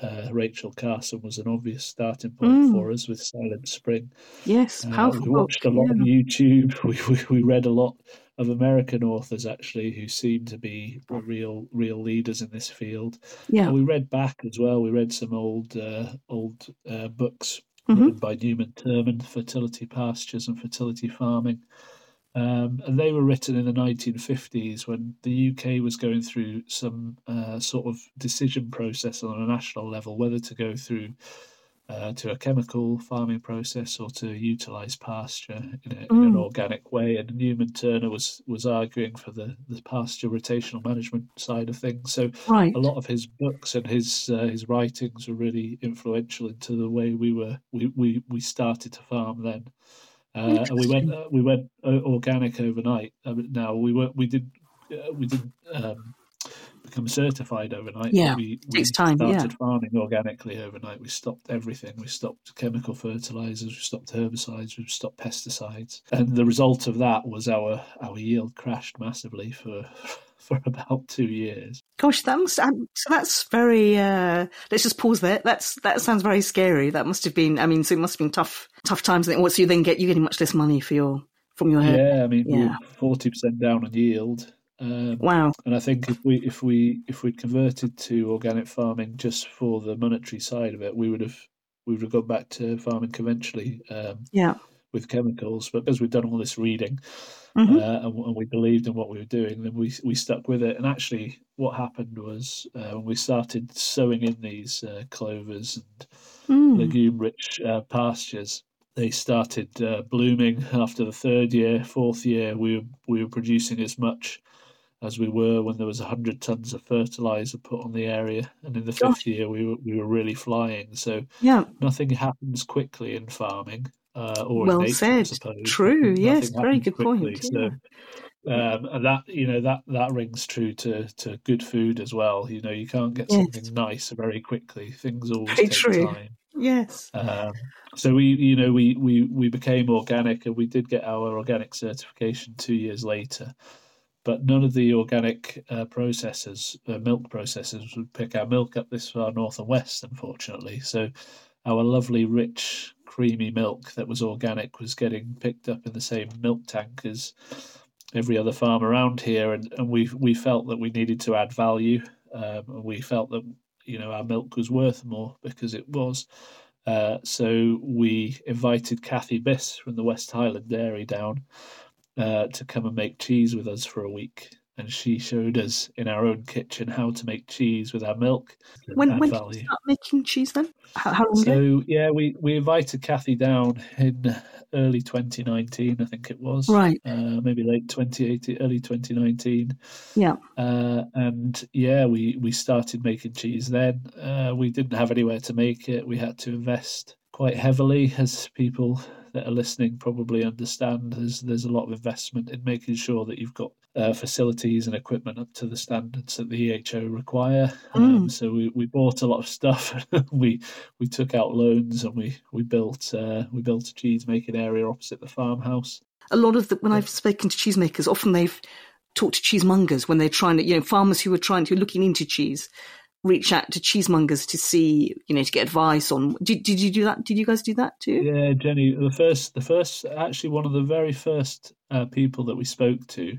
uh, Rachel Carson was an obvious starting point Mm. for us with Silent Spring. Yes, Uh, powerful we watched book, a lot of yeah. YouTube. We, we we read a lot of American authors actually who seem to be real real leaders in this field. Yeah. And we read back as well. We read some old uh, old uh, books Mhm. written by Newman Turner, Fertility Pastures and Fertility Farming. Um, and they were written in the 1950s when the UK was going through some uh, sort of decision process on a national level, whether to go through uh, to a chemical farming process or to utilise pasture in, a, in an Mm. organic way. And Newman Turner was was arguing for the, the pasture rotational management side of things. So Right. a lot of his books and his uh, his writings were really influential into the way we were we, we, we started to farm then. Uh, and we went uh, we went uh, organic overnight. I mean, now we were we did uh, we didn't um, become certified overnight. Yeah, we, we takes time, yeah. Started farming organically overnight. We stopped everything. We stopped chemical fertilizers. We stopped herbicides. We stopped pesticides. And the result of that was our our yield crashed massively for for about two years. Gosh, that must. Um, so that's very. Uh, let's just pause there. That's that sounds very scary. That must have been. I mean, so it must have been tough, tough times. And Once you then get you getting much less money for your from your herd. Yeah, I mean, we yeah. forty percent down on yield. Um, Wow. And I think if we if we if we'd converted to organic farming just for the monetary side of it, we would have we would have gone back to farming conventionally um, Yeah. with chemicals. But because we've done all this reading Mhm. uh, and, and we believed in what we were doing, then we we stuck with it. And actually, what happened was uh, when we started sowing in these uh, clovers and Mm. legume rich uh, pastures. They started uh, blooming after the third year, fourth year. We were, we were producing as much as we were when there was hundred tons of fertilizer put on the area, and in the fifth Gosh. year we were we were really flying. So Yeah. nothing happens quickly in farming uh, or Well in nature, said. True. Nothing Yes. Very good quickly. point. So Yeah. um, and that you know that that rings true to to good food as well. You know, you can't get Yes. something nice very quickly. Things always Very take true. time. Yes. Um, so we, you know, we, we we became organic, and we did get our organic certification two years later. But none of the organic uh, processors, uh, milk processors, would pick our milk up this far north and west, unfortunately. So our lovely, rich, creamy milk that was organic was getting picked up in the same milk tank as every other farm around here, and, and we we felt that we needed to add value. Um, and we felt that you know our milk was worth more because it was. Uh, so we invited Kathy Biss from the West Highland Dairy down uh, to come and make cheese with us for a week. And she showed us in our own kitchen how to make cheese with our milk. When when did you start making cheese then? How, how long ago? So yeah, we, we invited Kathy down in early 2019, I think it was. Right. Uh, maybe late 2018, early 2019. Yeah. Uh, and yeah, we, we started making cheese then. Uh, we didn't have anywhere to make it. We had to invest quite heavily, as people that are listening probably understand. There's there's a lot of investment in making sure that you've got uh, facilities and equipment up to the standards that the EHO require. Um, Mm. so we, we bought a lot of stuff. we we took out loans and we we built uh, we built a cheese making area opposite the farmhouse. A lot of the when I've spoken to cheesemakers, often they've talked to cheesemongers when they're trying to, you know, farmers who are trying to looking into cheese, reach out to cheesemongers to see, you know, to get advice on. Did, did you do that? Did you guys do that too? Yeah, Jenny, the first the first actually one of the very first uh, people that we spoke to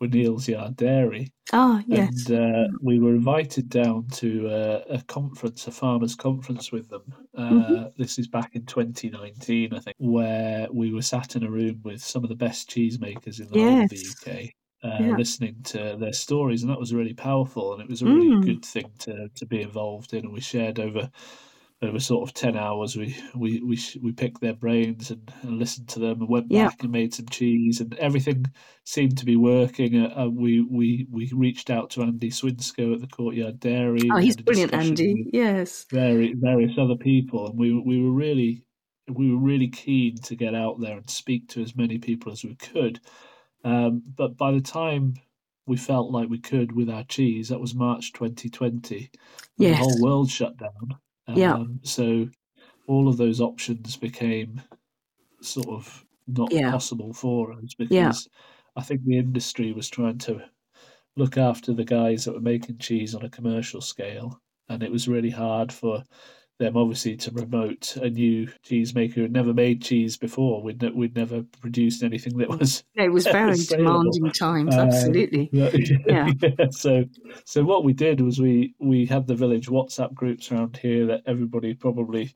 were Neal's Yard Dairy. Ah, yes. And uh, we were invited down to uh, a conference, a farmers' conference with them. Uh, Mhm. This is back in 2019, I think, where we were sat in a room with some of the best cheesemakers in the whole of the UK. Uh, Yeah. listening to their stories, and that was really powerful, and it was a really Mm. good thing to, to be involved in. And we shared over over sort of ten hours. We we we we picked their brains and, and listened to them, and went Yeah. back and made some cheese, and everything seemed to be working. Uh, uh, we we we reached out to Andy Swinscoe at the Courtyard Dairy. Oh, he's brilliant, Andy. Yes. vari- various other people, and we we were really we were really keen to get out there and speak to as many people as we could. Um, but by the time we felt like we could with our cheese, that was March 2020. when Yes. The whole world shut down. Yeah. Um, so all of those options became sort of not Yeah. possible for us because Yeah. I think the industry was trying to look after the guys that were making cheese on a commercial scale, and it was really hard for them obviously to promote a new cheesemaker who had never made cheese before. We'd ne- we'd never produced anything that was Yeah, it was very saleable. demanding times, Um, absolutely. yeah, Yeah. yeah. So, so what we did was we we had the village WhatsApp groups around here that everybody probably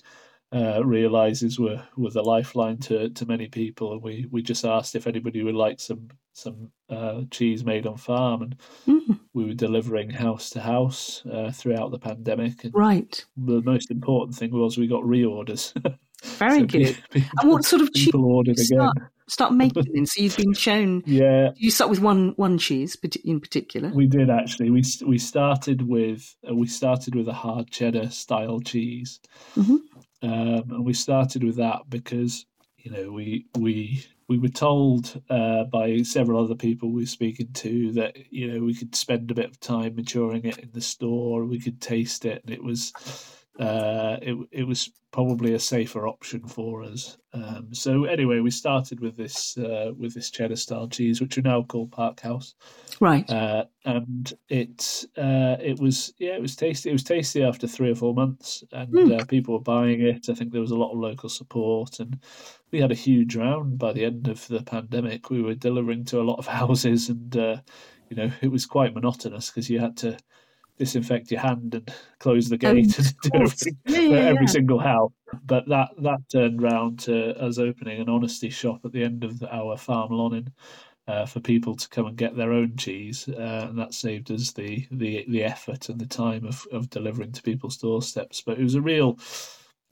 uh, realizes were were the lifeline to to many people, and we we just asked if anybody would like some some uh, cheese made on farm, and Mm. we were delivering house to house uh, throughout the pandemic. And Right. the most important thing was we got reorders. Very So good. people- And what sort of cheese people ordered you again. start, start making then? So you've been shown. Yeah, You start with one one cheese in particular. We did actually. We we started with uh, we started with a hard cheddar style cheese, Mhm. um, and we started with that because you know we we we were told uh, by several other people we were speaking to that you know we could spend a bit of time maturing it in the store, we could taste it, and it was uh, it it was probably a safer option for us. Um, so anyway, we started with this uh, with this cheddar style cheese, which we now call Park House Right. uh, and it uh, it was yeah it was tasty. It was tasty after three or four months, and Mm. uh, people were buying it. I think there was a lot of local support, and we had a huge round by the end of the pandemic. We were delivering to a lot of houses, and uh, you know it was quite monotonous because you had to disinfect your hand and close the gate and do everything Yeah, every yeah. single house. But that that turned round to us opening an honesty shop at the end of the, our farm lonin uh, for people to come and get their own cheese, uh, and that saved us the, the the effort and the time of, of delivering to people's doorsteps. But it was a real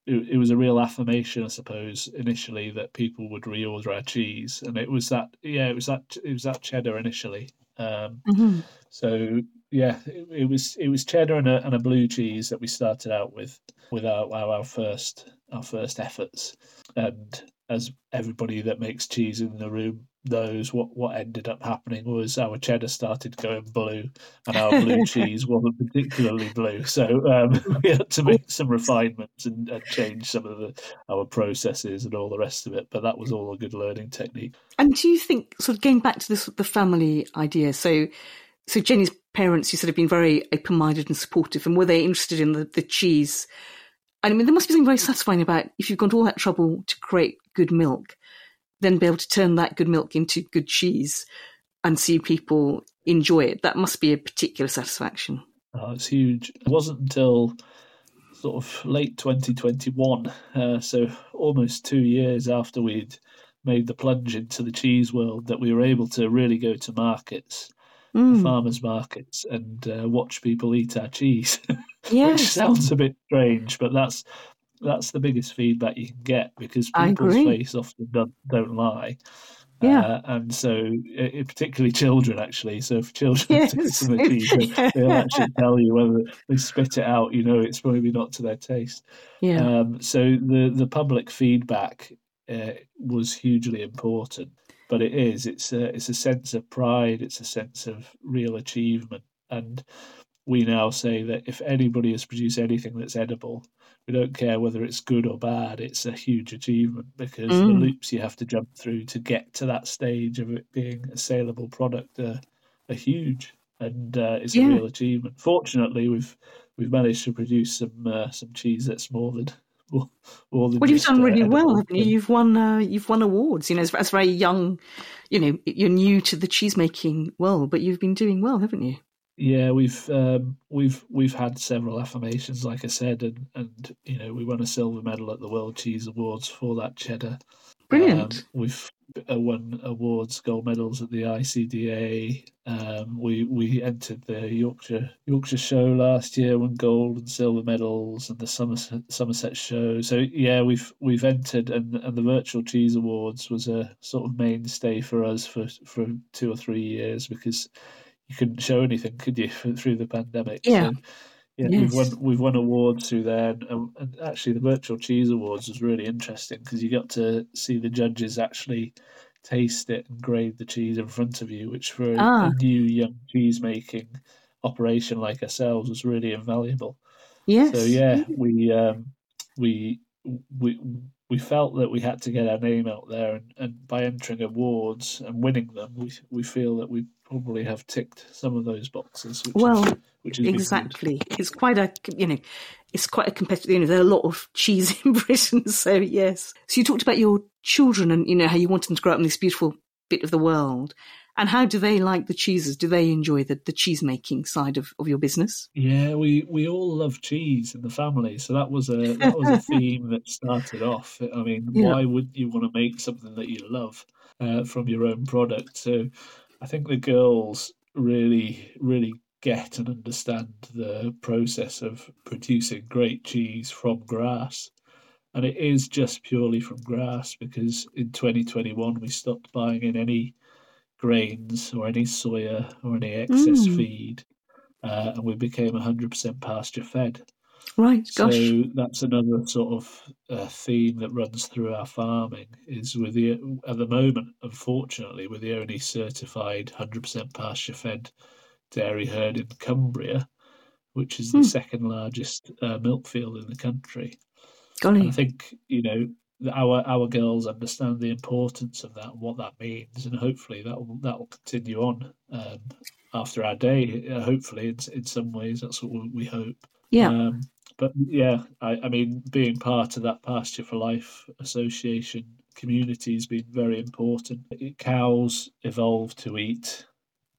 it, it was a real affirmation, I suppose, initially that people would reorder our cheese, and it was that yeah, it was that it was that cheddar initially. Um, Mhm. so yeah, it, it was it was cheddar and a, and a blue cheese that we started out with with our, our first our first efforts, and as everybody that makes cheese in the room knows, what what ended up happening was our cheddar started going blue, and our blue cheese wasn't particularly blue. So um, we had to make some refinements and, and change some of the our processes and all the rest of it. But that was all a good learning technique. And do you think, sort of going back to this, the family idea? So, so Jenny's parents, you said, have been very open-minded and supportive, and were they interested in the, the cheese? I mean, there must be something very satisfying about if you've gone to all that trouble to create good milk, then be able to turn that good milk into good cheese and see people enjoy it. That must be a particular satisfaction. Oh, it's huge. It wasn't until sort of late 2021, uh, so almost two years after we'd made the plunge into the cheese world, that we were able to really go to markets, Mm. farmers markets, and uh, watch people eat our cheese. Which sounds a bit strange, but that's that's the biggest feedback you can get because people's face often don't, don't lie. Yeah. Uh, and so, it, particularly children, actually. So, if children Yes. take some of the cheese, they- they'll actually tell you whether they spit it out. You know, it's probably not to their taste. Yeah. Um, so the the public feedback uh, was hugely important, but it is it's a it's a sense of pride, it's a sense of real achievement, and we now say that if anybody has produced anything that's edible, we don't care whether it's good or bad. It's a huge achievement because the Mm. loops you have to jump through to get to that stage of it being a saleable product are, are huge, and uh, it's Yeah. a real achievement. Fortunately, we've we've managed to produce some uh, some cheese that's more than than. Well, you've done really well, haven't you? You've won. Uh, you've won awards. You know, as, as very young, you know, you're new to the cheesemaking world, but you've been doing well, haven't you? Yeah, we've um, we've we've had several affirmations, like I said, and and you know we won a silver medal at the World Cheese Awards for that cheddar. Brilliant. Um, we've uh, won awards, gold medals at the ICDA. Um, we we entered the Yorkshire Yorkshire Show last year, won gold and silver medals, and the Somerset Somerset Show. So yeah, we've we've entered, and and the Virtual Cheese Awards was a sort of mainstay for us for for two or three years because you couldn't show anything, could you, through the pandemic? Yeah. So, yeah, we've won we've won awards through there, and, and- actually the virtual cheese awards was really interesting because you got to see the judges actually taste it and grade the cheese in front of you, which for a, Ah. a new young cheese making operation like ourselves was really invaluable. Yes. So yeah, we um, we we we felt that we had to get our name out there, and, and by entering awards and winning them, we we feel that we probably have ticked some of those boxes. Which Well, is, which is exactly. It's quite a you know, it's quite a competitive. You know, there are a lot of cheese in Britain, so yes. So you talked about your children and you know how you want them to grow up in this beautiful bit of the world. And how do they like the cheeses? Do they enjoy the, the cheese making side of, of your business? Yeah, we, we all love cheese in the family, so that was a that was a theme that started off. I mean, Yeah. why wouldn't you want to make something that you love uh, from your own product? So, I think the girls really really get and understand the process of producing great cheese from grass, and it is just purely from grass because in 2021 we stopped buying in any grains or any soya or any excess Mm. feed uh, and we became 100% pasture fed. Right, gosh. So that's another sort of uh, theme that runs through our farming. Is with the at the moment, unfortunately, we're the only certified 100% pasture fed dairy herd in Cumbria, which is the Hmm. second largest uh, milk field in the country. Golly. And I think you know our our girls understand the importance of that, and what that means, and hopefully that will that will continue on um, after our day. uh, Hopefully, in in some ways, that's what we- we hope. Yeah. Um, but yeah, I, I mean, being part of that Pasture for Life Association community has been very important. Cows evolved to eat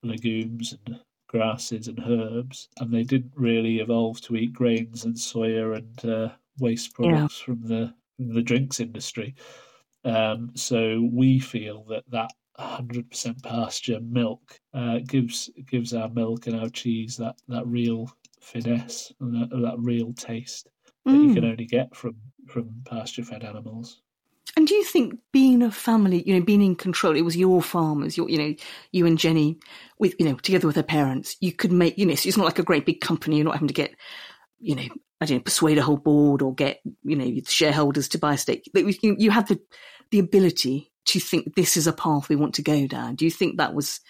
legumes and grasses and herbs, and they didn't really evolve to eat grains and soya and uh, waste Yeah. products from the from the drinks industry. Um, so we feel that that 100% pasture milk uh, gives gives our milk and our cheese that, that real finesse and that, that real taste that you can Mm. only get from from pasture fed animals. And do you think being a family, you know, being in control, it was your farmers, your, you know, you and Jenny, with, you know, together with her parents, you could make, you know, so it's not like a great big company. You're not having to get, you know, I don't know, persuade a whole board or get, you know, shareholders to buy a stake. You, you have the, the ability to think this is a path we want to go down. Do you think that was,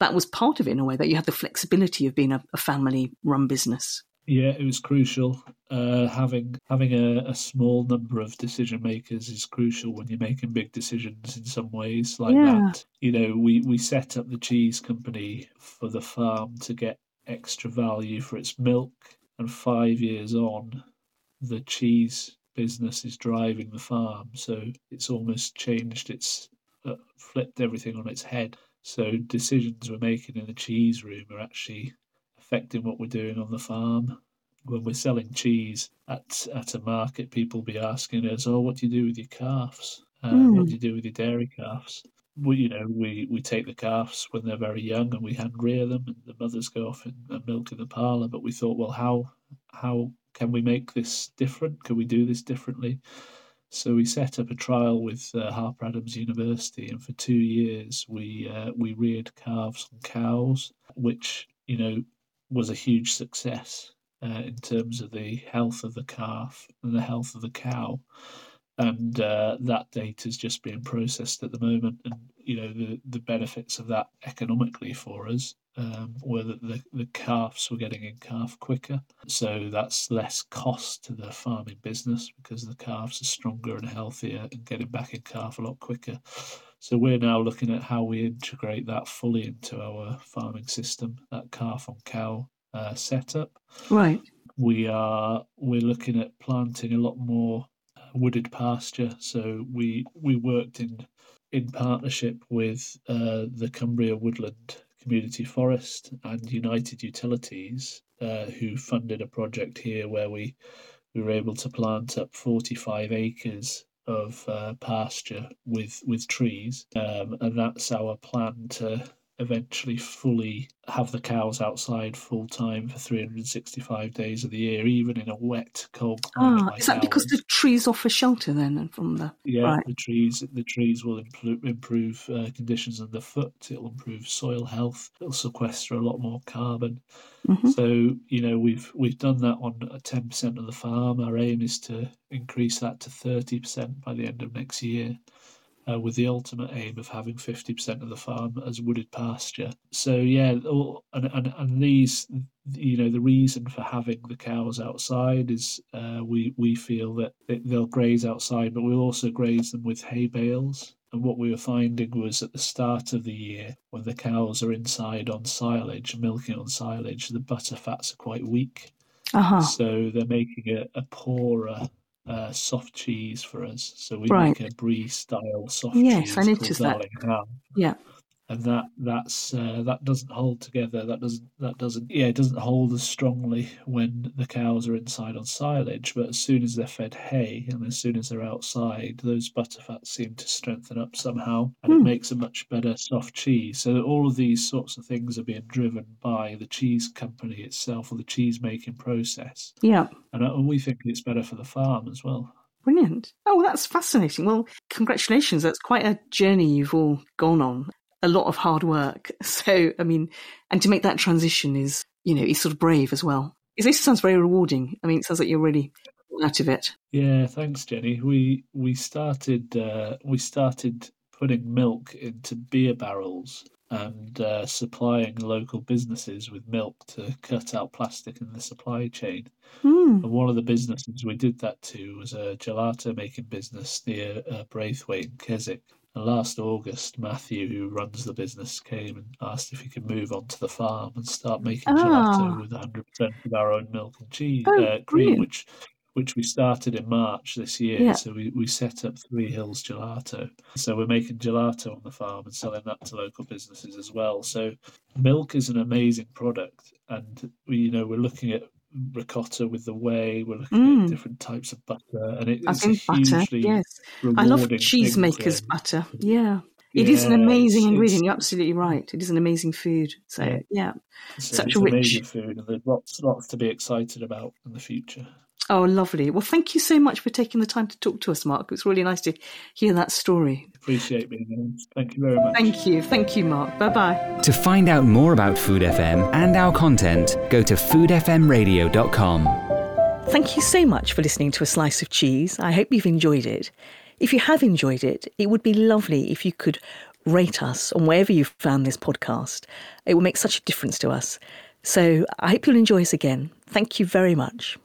that was part of it in a way that you had the flexibility of being a, a family run business? Yeah, it was crucial. Uh, having having a, a small number of decision makers is crucial when you're making big decisions. In some ways, like Yeah. that, you know, we we set up the cheese company for the farm to get extra value for its milk, and five years on, the cheese business is driving the farm. So it's almost changed its uh, flipped everything on its head. So decisions we're making in the cheese room are actually affecting what we're doing on the farm. When we're selling cheese at at a market, people be asking us, "Oh, what do you do with your calves? Uh, What Mm. do you do with your dairy calves?" We, you know, we, we take the calves when they're very young and we hand rear them, and the mothers go off and, and milk in the parlour. But we thought, well, how how can we make this different? Can we do this differently? So we set up a trial with uh, Harper Adams University, and for two years we uh, we reared calves and cows, which you know was a huge success uh, in terms of the health of the calf and the health of the cow and uh, that data is just being processed at the moment. And you know the the benefits of that economically for us um, were that the the calves were getting in calf quicker, so that's less cost to the farming business because the calves are stronger and healthier and getting back in calf a lot quicker. So we're now looking at how we integrate that fully into our farming system, that calf on cow uh, setup. Right. We are we're looking at planting a lot more wooded pasture. So we we worked in in partnership with uh, the Cumbria Woodland Community Forest and United Utilities, uh, who funded a project here where we we were able to plant up 45 acres of uh, pasture with with trees, um, and that's our plan to eventually fully have the cows outside full time for 365 days of the year, even in a wet, cold climate. Ah, is that because the trees offer shelter then and from the yeah right. the trees the trees will improve, improve uh, conditions underfoot. It'll improve soil health. It'll sequester a lot more carbon. Mm-hmm. So you know we've we've done that on ten percent of the farm. Our aim is to increase that to thirty percent by the end of next year uh, with the ultimate aim of having 50% of the farm as wooded pasture. So yeah, all, and, and and these, you know, the reason for having the cows outside is uh, we we feel that they'll graze outside, but we'll also graze them with hay bales. And what we were finding was at the start of the year, when the cows are inside on silage, milking on silage, the butter fats are quite weak. Uh-huh. So they're making a, a poorer uh, soft cheese for us. So we Right. make a brie style soft Yes, cheese I noticed that. Ham. Yeah. And that that's uh, that doesn't hold together. That doesn't that doesn't yeah it doesn't hold as strongly when the cows are inside on silage. But as soon as they're fed hay and as soon as they're outside, those butterfats seem to strengthen up somehow, and it Hmm. makes a much better soft cheese. So all of these sorts of things are being driven by the cheese company itself or the cheese making process Yeah. and uh, we think it's better for the farm as well. Brilliant. Oh, that's fascinating. Well, congratulations. That's quite a journey you've all gone on. A lot of hard work. So, I mean, and to make that transition is, you know, is sort of brave as well. It this sounds very rewarding. I mean, it sounds like you're really out of it. Yeah, thanks, Jenny. We we started uh, we started putting milk into beer barrels and uh, supplying local businesses with milk to cut out plastic in the supply chain. Hmm. And one of the businesses we did that to was a gelato making business near uh, Braithwaite in Keswick. And last August, Matthew, who runs the business, came and asked if he could move onto the farm and start making Ah. gelato with 100% of our own milk and cheese, Oh, uh, cream, which which we started in March this year. Yeah. So we, we set up Three Hills Gelato. So we're making gelato on the farm and selling that to local businesses as well. So milk is an amazing product, and we, you know we're looking at ricotta with the whey. We're looking Mm. at different types of butter, and it, I it's think butter. hugely Yes. I love cheesemakers butter. Yeah. It is an amazing it's- ingredient. it's- You're absolutely right. It is an amazing food. So, Yeah. yeah. So Such it's a rich. amazing food, and there's lots lots to be excited about in the future. Oh, lovely. Well, thank you so much for taking the time to talk to us, Mark. It was really nice to hear that story. Appreciate being on. Thank you very much. Thank you. Thank you, Mark. Bye bye. To find out more about Food FM and our content, go to foodfmradio.com. Thank you so much for listening to A Slice of Cheese. I hope you've enjoyed it. If you have enjoyed it, it would be lovely if you could rate us on wherever you've found this podcast. It will make such a difference to us. So I hope you'll enjoy us again. Thank you very much.